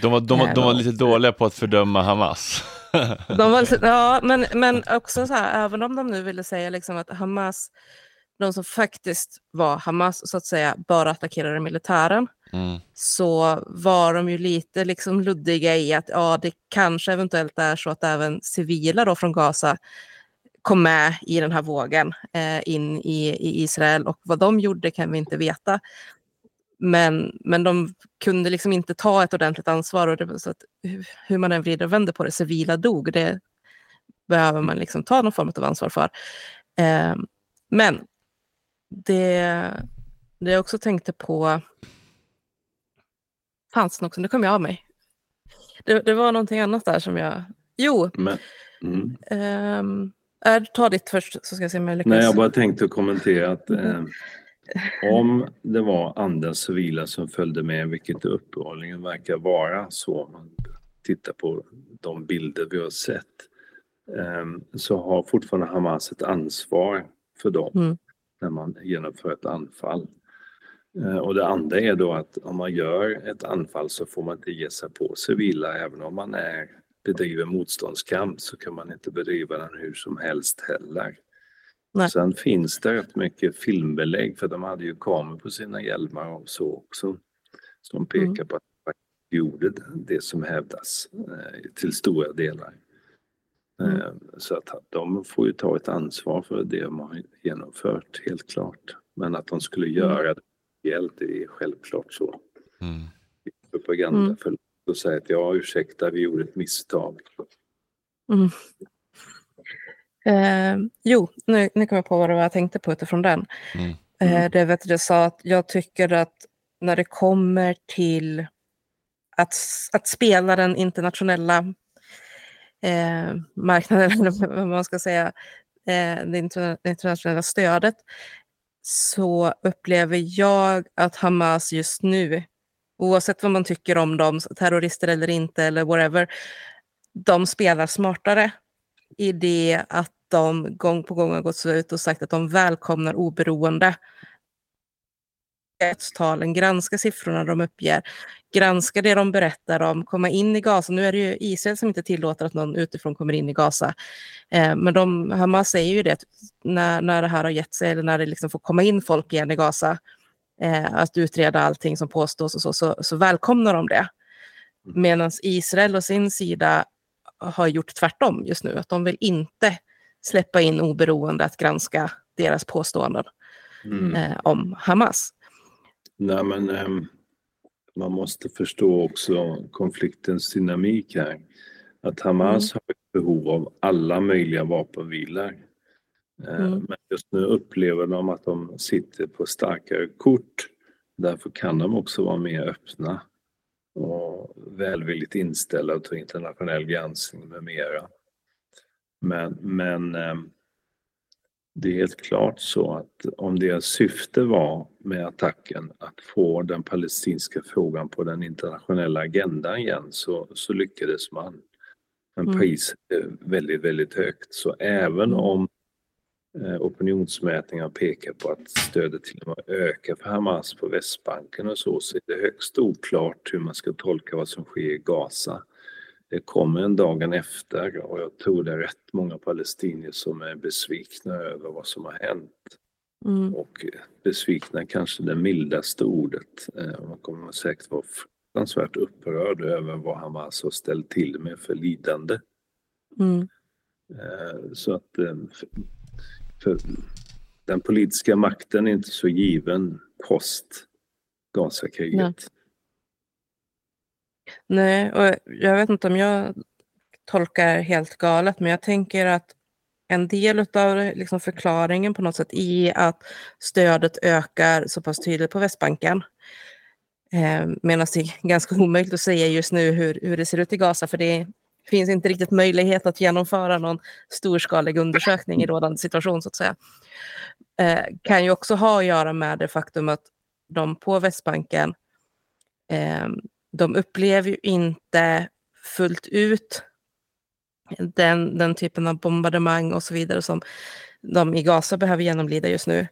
De var, de, var, de var Eh, lite dåliga på att fördöma Hamas. <laughs> De var, <laughs> ja, men, men också så här, även om de nu ville säga liksom att Hamas, de som faktiskt var Hamas, så att säga, bara attackerade militären, Mm. så var de ju lite liksom luddiga i att ja, det kanske eventuellt är så att även civila då från Gaza kom med i den här vågen eh, in i, i Israel och vad de gjorde kan vi inte veta. Men, men de kunde liksom inte ta ett ordentligt ansvar och det så att hur- man än vrider och vänder på det, civila dog, det behöver man liksom ta någon form av ansvar för. Eh, men det, det jag också tänkte på fanns också, nu kom jag av mig. Det, det var någonting annat där som jag... Jo, Men, mm. ehm, är, ta ditt först så ska jag se om jag lyckas. Nej, jag bara tänkte kommentera att eh, om det var andra civila som följde med, vilket det uppenbarligen verkar vara så om man tittar på de bilder vi har sett, eh, så har fortfarande Hamas ett ansvar för dem Mm. när man genomför ett anfall. Eh, Och det andra är då att om man gör ett anfall så får man inte ge sig på civila även om man är, bedriver motståndskamp så kan man inte bedriva den hur som helst heller. Nej. Sen finns det rätt mycket filmbelägg för de hade ju kameror på sina hjälmar och så också som pekar Mm. på att de gjorde det som hävdas eh, till stora delar. Mm. Eh, Så att de får ju ta ett ansvar för det de har genomfört, helt klart. Men att de skulle göra det det är självklart så. Mm. Propaganda Mm. för att säga att ja, ursäkta, vi gjorde ett misstag. Mm. Eh, jo, nu, nu kom jag på vad det var jag tänkte på utifrån den. Mm. Eh, det vet du, jag sa att jag tycker att när det kommer till att, att spela den internationella eh, marknaden, <laughs> eller vad man ska säga, eh, det det internationella stödet, så upplever jag att Hamas just nu, oavsett vad man tycker om dem, terrorister eller inte, eller whatever, de spelar smartare i det att de gång på gång har gått ut och sagt att de välkomnar oberoende talen, granska siffrorna de uppger, granska det de berättar om, komma in i Gaza. Nu är det ju Israel som inte tillåter att någon utifrån kommer in i Gaza. Eh, men de, Hamas säger ju det, när, när det här har gett sig, eller när det liksom får komma in folk igen i Gaza, eh, att utreda allting som påstås och så, så, så välkomnar de det. Medan Israel å sin sida har gjort tvärtom just nu, att de vill inte släppa in oberoende att granska deras påståenden Mm. eh, om Hamas. Nej, men ehm, man måste förstå också konfliktens dynamik här. Att Hamas har ett behov av alla möjliga vapenvilor. Eh, Mm. Men just nu upplever de att de sitter på starkare kort. Därför kan de också vara mer öppna och välvilligt inställda till internationell granskning med mera. Men, men ehm, det är helt klart så att om deras syfte var med attacken att få den palestinska frågan på den internationella agendan igen så, så lyckades man. Men Mm. priset är väldigt, väldigt högt. Så även om eh, opinionsmätningar pekar på att stödet till och med ökar för Hamas på Västbanken och så, så är det högst oklart hur man ska tolka vad som sker i Gaza. Det kommer en dagen efter och jag tror det är rätt många palestinier som är besvikna över vad som har hänt. Mm. Och besvikna är kanske det mildaste ordet. Eh, Man kommer säkert vara fruktansvärt upprörd över vad Hamas har ställt till med för lidande. Mm. Eh, Så att eh, för, den politiska makten är inte så given post Gazakriget. Nej, och jag vet inte om jag tolkar helt galet, men jag tänker att en del av liksom förklaringen på något sätt i att stödet ökar så pass tydligt på Västbanken. Eh, Medan det är ganska omöjligt att säga just nu hur, hur det ser ut i Gaza, för det finns inte riktigt möjlighet att genomföra någon storskalig undersökning i rådande situation så att säga. Eh, kan ju också ha att göra med det faktum att de på Västbanken eh, de upplever ju inte fullt ut den, den typen av bombardemang och så vidare som de i Gaza behöver genomlida just nu.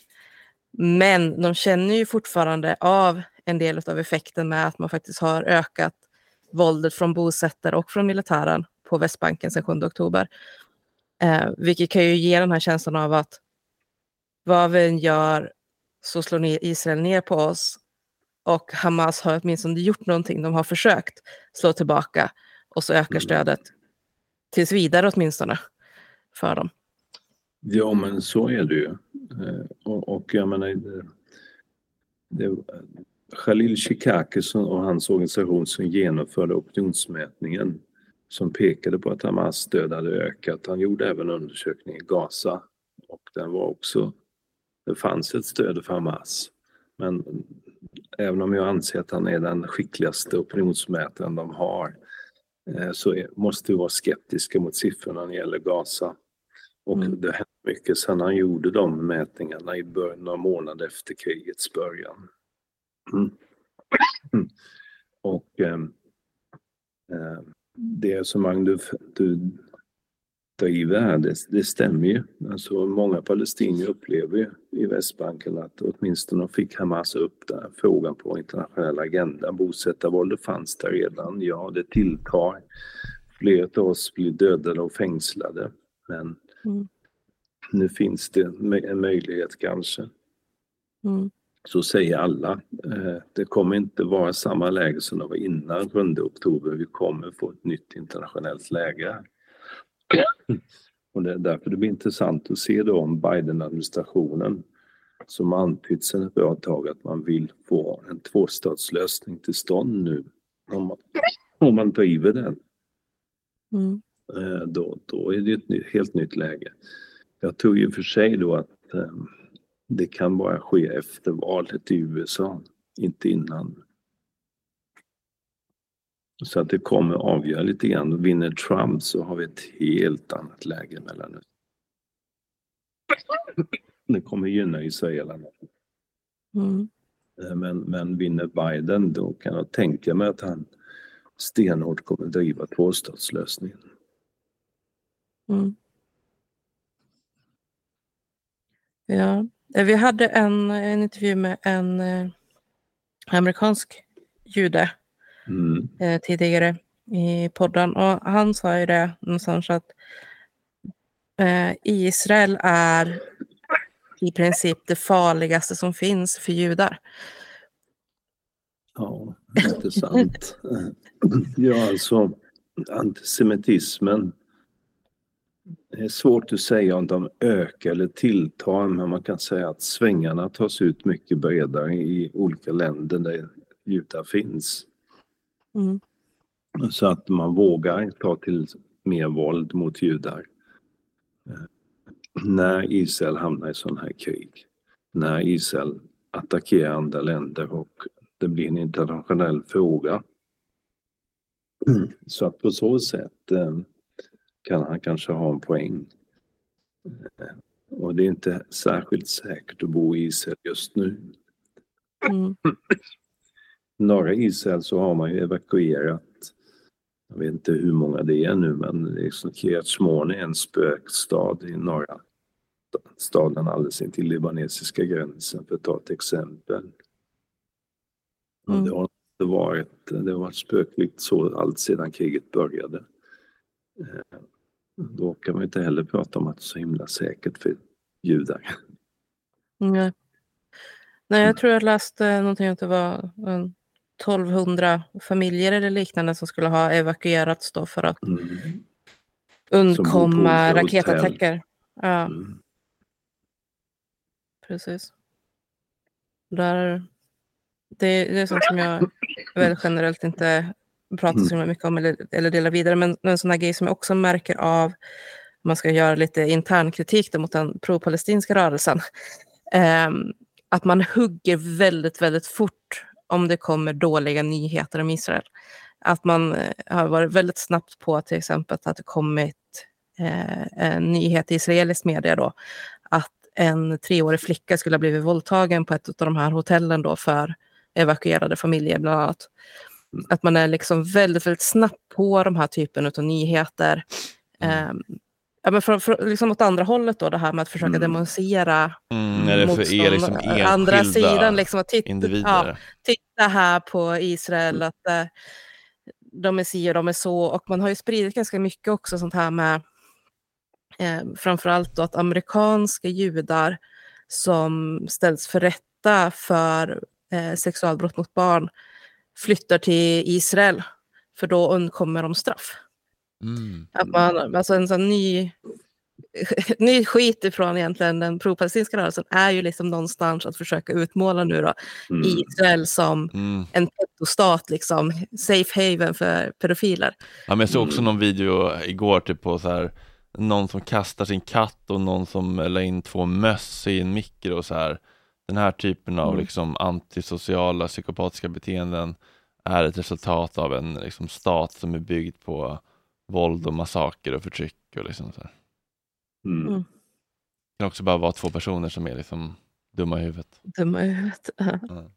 Men de känner ju fortfarande av en del av effekten med att man faktiskt har ökat våldet från bosättare och från militären på Västbanken sedan 7 oktober. Eh, vilket kan ju ge den här känslan av att vad vi än gör så slår Israel ner på oss och Hamas har åtminstone gjort någonting. De har försökt slå tillbaka och så ökar stödet tills vidare åtminstone för dem. Ja, men så är det ju. Eh, Och, och jag menar, det, det, Khalil Shikaki som- och hans organisation som genomförde opinionsmätningen som pekade på att Hamas stöd hade ökat. Han gjorde även undersökning i Gaza och den var också, det fanns ett stöd för Hamas. Men även om jag anser att han är den skickligaste opinionsmätaren de har eh, så måste vi vara skeptiska mot siffrorna när det gäller Gaza. Och Mm. det hänt mycket sedan han gjorde de mätningarna i början, några månader efter krigets början. Mm. Och ehm, eh, det resonemang du, du driver här, det, det stämmer ju. Alltså många palestinier upplever ju i Västbanken att åtminstone fick Hamas upp den här frågan på internationella agendan. Bosättarvåldet fanns där redan, ja det tilltar. Flera av oss blir dödade och fängslade. Men Mm. nu finns det en möjlighet kanske. Mm. Så säger alla. Eh, Det kommer inte vara samma läge som det var innan 7 oktober. Vi kommer få ett nytt internationellt läge. <clears throat> Och det är därför det blir intressant att se då om Biden-administrationen som antytt sedan ett bra tag att man vill få en tvåstatslösning till stånd nu. Om man, om man driver den, Mm. eh, då, då är det ett helt nytt läge. Jag tror ju för sig då att eh, det kan bara ske efter valet i USA, inte innan. Så att det kommer avgöra lite grann. Vinner Trump så har vi ett helt annat läge mellan oss. Det kommer gynna israelerna. Mm. Eh, Men, men vinner Biden då kan jag tänka mig att han stenhårt kommer driva tvåstatslösningen. Mm. Ja, vi hade en, en intervju med en eh, amerikansk jude Mm. eh, tidigare i podden och han sa ju det någonstans att eh, Israel är i princip det farligaste som finns för judar. Ja, intressant. ja, alltså antisemitismen. Det är svårt att säga om de ökar eller tilltar, men man kan säga att svängarna tas ut mycket bredare i olika länder där judar finns. Mm. Så att man vågar ta till mer våld mot judar. Eh, När Israel hamnar i sådana här krig. När Israel attackerar andra länder och det blir en internationell fråga. Så att på så sätt eh, kan han kanske ha en poäng. Eh, Och det är inte särskilt säkert att bo i Israel just nu. Mm. <clears throat> norra Israel så har man ju evakuerat, jag vet inte hur många det är nu, men liksom Kiryat är en spökstad i norra staden alldeles intill libanesiska gränsen för att ta ett exempel. Mm. det har varit, det har varit spöklikt så allt sedan kriget började. Då kan man inte heller prata om att det är så himla säkert för judar. Nej. Nej, jag tror jag läste någonting att det var en 1200 familjer eller liknande som skulle ha evakuerats då för att Mm. undkomma raketattacker. Ja, Mm. precis. Där, det, det är sånt som jag väl generellt inte pratar så himla mycket om eller, eller delar vidare. Men en sån här grej som jag också märker av, om man ska göra lite intern kritik mot den pro-palestinska rörelsen, <laughs> ehm, att man hugger väldigt, väldigt fort om det kommer dåliga nyheter om Israel. Att man eh, har varit väldigt snabbt på till exempel att det kommit eh, en nyhet i israelisk media då, att en treårig flicka skulle ha blivit våldtagen på ett av de här hotellen då för evakuerade familjer bland annat. Att man är liksom väldigt, väldigt snabbt på de här typen av nyheter. Ehm, ja, men för, för, liksom åt andra hållet då, det här med att försöka Mm. demonstrera Mm, när det för er liksom motstånd, andra sidan. Liksom, att titta, ja, titta här på Israel, att eh, de är si och de är så. Och man har ju spridit ganska mycket också sånt här med eh, framförallt då att amerikanska judar som ställs för rätta för eh, sexualbrott mot barn flyttar till Israel, för då undkommer de straff. Mm. Att man, alltså en sån ny, <laughs> ny skit ifrån egentligen den pro-palestinska rörelsen är ju liksom någonstans att försöka utmåla nu då Mm. Israel som Mm. en pedostat, liksom, safe haven för pedofiler. Ja, men jag såg Mm. också någon video igår typ på så här någon som kastar sin katt och någon som la in två möss i en mikro och så här. Den här typen av Mm. liksom antisociala psykopatiska beteenden är ett resultat av en liksom, stat som är byggd på våld och massaker och förtryck och liksom så. Mm. Mm. Det kan också bara vara två personer som är liksom dumma i huvudet. Dumma i huvudet. <laughs> Ja.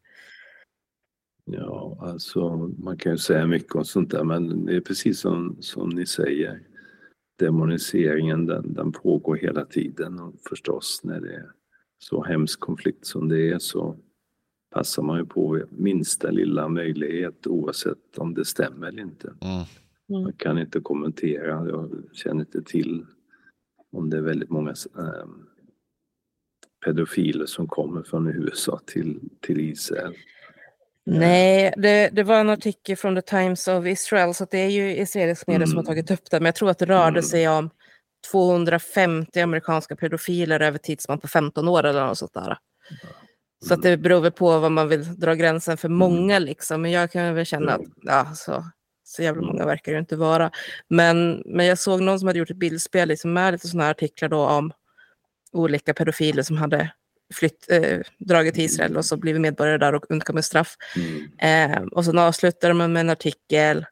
Ja, alltså man kan ju säga mycket om sånt där men det är precis som, som ni säger. Demoniseringen den, den pågår hela tiden och förstås när det är så hemsk konflikt som det är så passar man ju på minsta lilla möjlighet oavsett om det stämmer eller inte. Mm. Jag kan inte kommentera, jag känner inte till om det är väldigt många eh, pedofiler som kommer från USA till, till Israel. Nej, det, det var en artikel från The Times of Israel, så det är ju israelisk media som har Mm. tagit upp det. Men jag tror att det rörde Mm. sig om 250 amerikanska pedofiler över tidsspann på 15 år eller något sånt där. Så att det beror väl på vad man vill dra gränsen för många liksom. Men jag kan väl känna att ja, så, så jävla många verkar det inte vara. Men, men jag såg någon som hade gjort ett bildspel liksom, med lite sådana artiklar då om olika pedofiler som hade flytt, eh, dragit till Israel och så blivit medborgare där och undkommit straff. Mm. Eh, och sen avslutade man med en artikel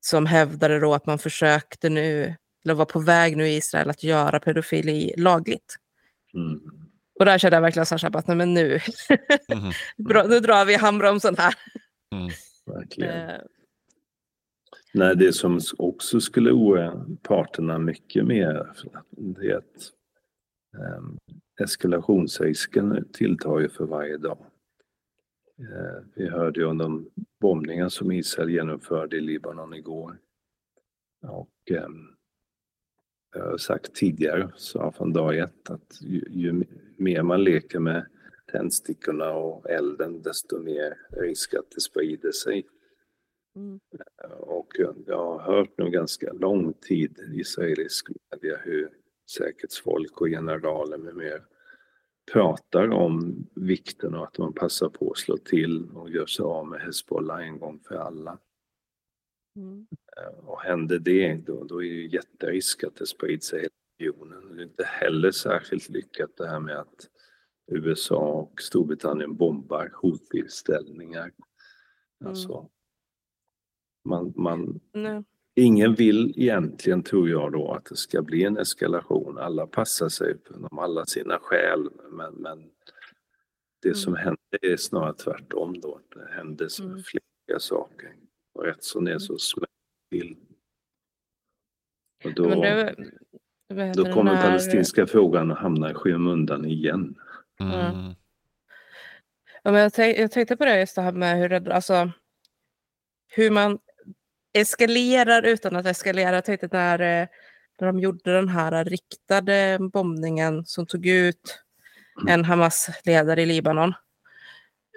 som hävdade då att man försökte nu, eller var på väg nu i Israel att göra pedofili lagligt. Mm. Och där kände jag verkligen så här, att nej, men nu, Mhm. <laughs> Bra, nu drar vi handbromsen här. Mm. Verkligen. Eh, Nej, det som också skulle oroa parterna mycket mer det är att um, eskalationsrisken tilltar ju för varje dag. Eh, vi hörde ju om de bombningar som Israel genomförde i Libanon igår. Och ehm, jag har sagt tidigare, sa från dag ett, att ju, ju mer man leker med tändstickorna och elden desto mer risk att det sprider sig. mm, Och jag har hört nu ganska lång tid i israelisk media hur säkerhetsfolk och generaler med mer pratar om vikten av att man passar på att slå till och gör sig av med Hezbollah en gång för alla. mm, Och händer det, då, då är det ju jätterisk att det sprids sig regionen. Det är inte heller särskilt lyckat det här med att USA och Storbritannien bombar hotbildställningar. Alltså, man, man, nej. ingen vill egentligen, tror jag då, att det ska bli en eskalation. Alla passar sig om alla sina skäl, men, men det som Mm. händer är snarare tvärtom då. Det händer så Mm. flera saker. Och rätt som det är så smäller det till. Och då, Men det, då kommer den när- palestinska frågan att hamna i skymundan igen. Mm. Ja, men jag, tänk, jag tänkte på det just det här med hur, alltså, hur man eskalerar utan att eskalera. Jag tänkte när, eh, när de gjorde den här riktade bombningen som tog ut en Hamas-ledare i Libanon.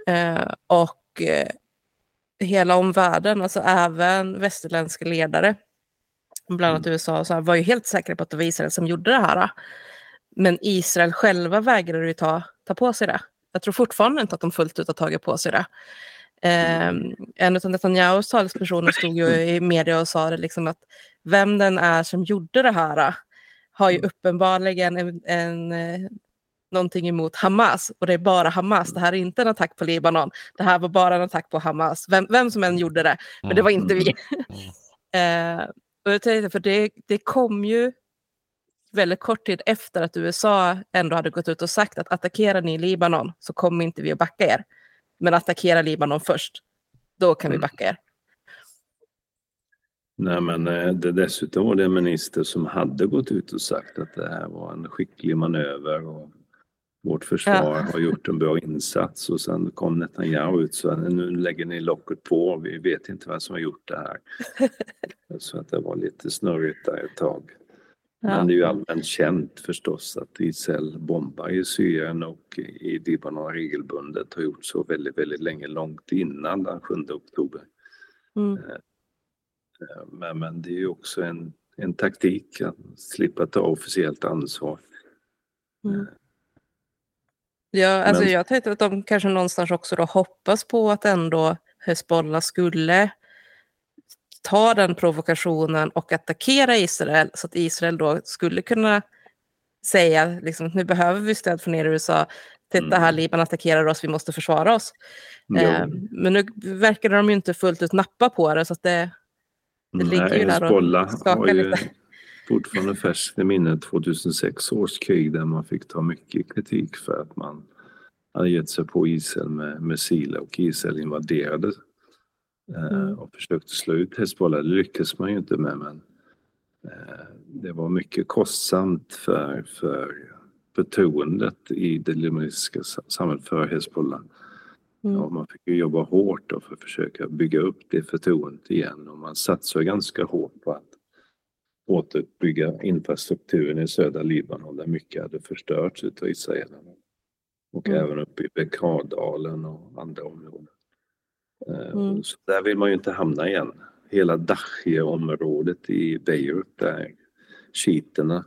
Eh, och eh, hela omvärlden, alltså även västerländska ledare, bland annat USA, och så var ju helt säkra på att det var Israel som gjorde det här. Men Israel själva vägrade ju ta, ta på sig det. Jag tror fortfarande inte att de fullt ut har tagit på sig det. Eh, en av Netanyahus talespersoner stod ju i media och sa det liksom att vem den är som gjorde det här har ju uppenbarligen en, en, eh, någonting emot Hamas. Och det är bara Hamas. Det här är inte en attack på Libanon. Det här var bara en attack på Hamas. Vem, vem som än gjorde det. Men det var inte vi. <laughs> eh, och jag tänkte, för det, det kom ju väldigt kort tid efter att USA ändå hade gått ut och sagt att attackerar ni Libanon så kommer inte vi att backa er. Men attackera Libanon först, då kan vi backa er. Nej, men eh, det dessutom var det en minister som hade gått ut och sagt att det här var en skicklig manöver och vårt försvar Ja. har gjort en bra insats och sen kom Netanyahu ut så nu lägger ni locket på, vi vet inte vem som har gjort det här. <laughs> så att det var lite snurrigt där ett tag. Men det är ju allmänt känt förstås att Israel bombar i Syrien och i Libanon regelbundet har gjort så väldigt, väldigt länge, långt innan den 7 oktober. Mm. Eh, Men, men det är ju också en, en taktik att slippa ta officiellt ansvar. Mm. Ja, alltså Men- jag tänkte att de kanske någonstans också då hoppas på att ändå Hezbollah skulle ta den provokationen och attackera Israel så att Israel då skulle kunna säga liksom, nu behöver vi stöd från er i USA. Titta här, Libanon attackerar oss, vi måste försvara oss. Mm. Eh, men nu verkar de ju inte fullt ut nappa på det så att det, det ligger ju där och skakar ju lite. Fortfarande färskt i minnet 2006 års krig där man fick ta mycket kritik för att man hade gett sig på Israel med missiler och Israel invaderade eh, Mm. och försökte slå ut Hezbollah. Det lyckades man ju inte med men eh, det var mycket kostsamt för, för förtroendet i det libanesiska sa- samhället för Hezbollah. Mm. Ja, man fick jobba hårt för att försöka bygga upp det förtroendet igen och man satsade ganska hårt på att återuppbygga infrastrukturen i södra Libanon där mycket hade förstörts utav israelerna. Och Mm. även uppe i Bekradalen och andra områden. Eh, Mm. Så där vill man ju inte hamna igen. Hela Dachie-området i Beirut där shiiterna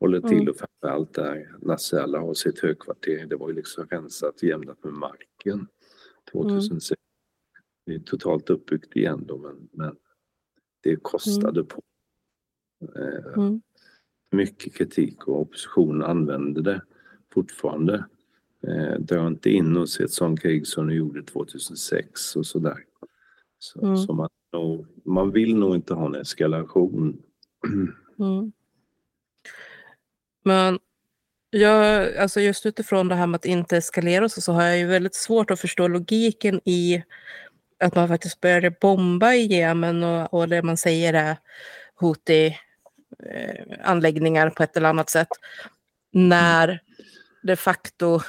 håller till Mm. och framförallt där Nasrallah har sitt högkvarter. Det var ju liksom rensat jämnat med marken 2006. Det är totalt uppbyggt igen då men, men det kostade på. Eh, Mm. mycket kritik och oppositionen använder det fortfarande. Eh, drar inte in oss i ett sånt krig som de gjorde 2006 och sådär. Så, Mm. så man, man vill nog inte ha en eskalation. Mm. Men jag, alltså just utifrån det här med att inte eskalera så, så har jag ju väldigt svårt att förstå logiken i att man faktiskt började bomba i Jemen och, och det man säger är Houthi eh, anläggningar på ett eller annat sätt. När de facto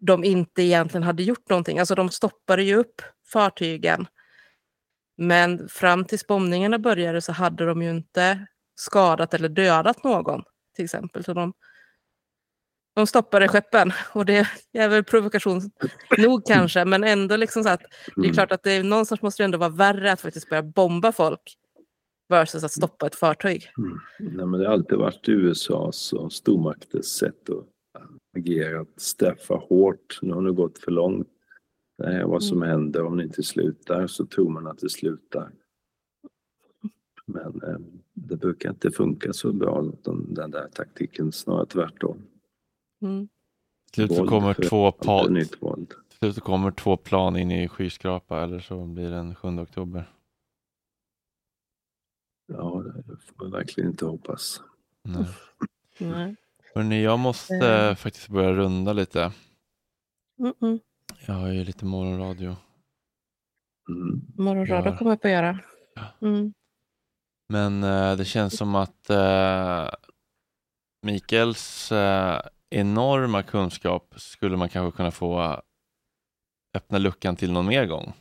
de inte egentligen hade gjort någonting. Alltså de stoppade ju upp fartygen. Men fram tills bombningarna började så hade de ju inte skadat eller dödat någon till exempel. Så de, de stoppade skeppen och det är väl provokation nog kanske, men ändå liksom så att det är Mm. klart att det är, någonstans måste det ändå vara värre att faktiskt börja bomba folk versus att stoppa ett fartyg. Mm. Nej, men det har alltid varit USAs och stormakters sätt att agera, att straffa hårt. Nu har det gått för långt. Det här är vad som händer om det inte slutar så tror man att det slutar. Men eh, det brukar inte funka så bra den, den där taktiken, snarare tvärtom. Mm. Till slut kommer två, allt pa- är nytt våld. till slut kommer två plan in i skyskrapa eller så blir det den 7 oktober. Ja, får verkligen inte hoppas. Nej. Nej. Hörrni, jag måste Eh. faktiskt börja runda lite. Mm -mm. Jag har ju lite morgonradio. Mm. Morgonradio kommer jag på att göra. Mm. Men eh, det känns som att eh, Mikaels eh, enorma kunskap skulle man kanske kunna få eh, öppna luckan till någon mer gång.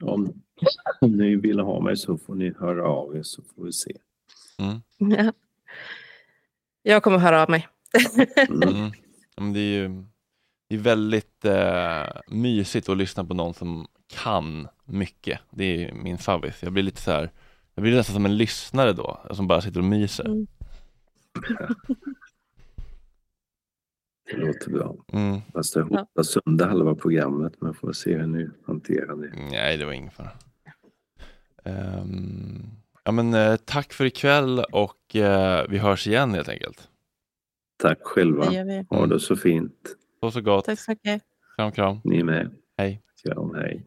Om, om ni vill ha mig så får ni höra av er så får vi se. Mm. Ja. Jag kommer höra av mig. Mm. <laughs> Men det är ju det är väldigt eh, mysigt att lyssna på någon som kan mycket. Det är min favorit. Jag blir lite så här, jag blir nästan som en lyssnare då, som bara sitter och myser. Mm. <laughs> Det låter bra. Mm. Fast det hotar sönder halva programmet men får se hur ni hanterar det. Nej, det var ingen fara. Ehm, ja, men, eh, tack för ikväll och eh, vi hörs igen helt enkelt. Tack själva. Det gör vi. Ha det så fint. Så så gott. Tack så mycket. Kram, kram. Ni med. Hej. Kram, hej.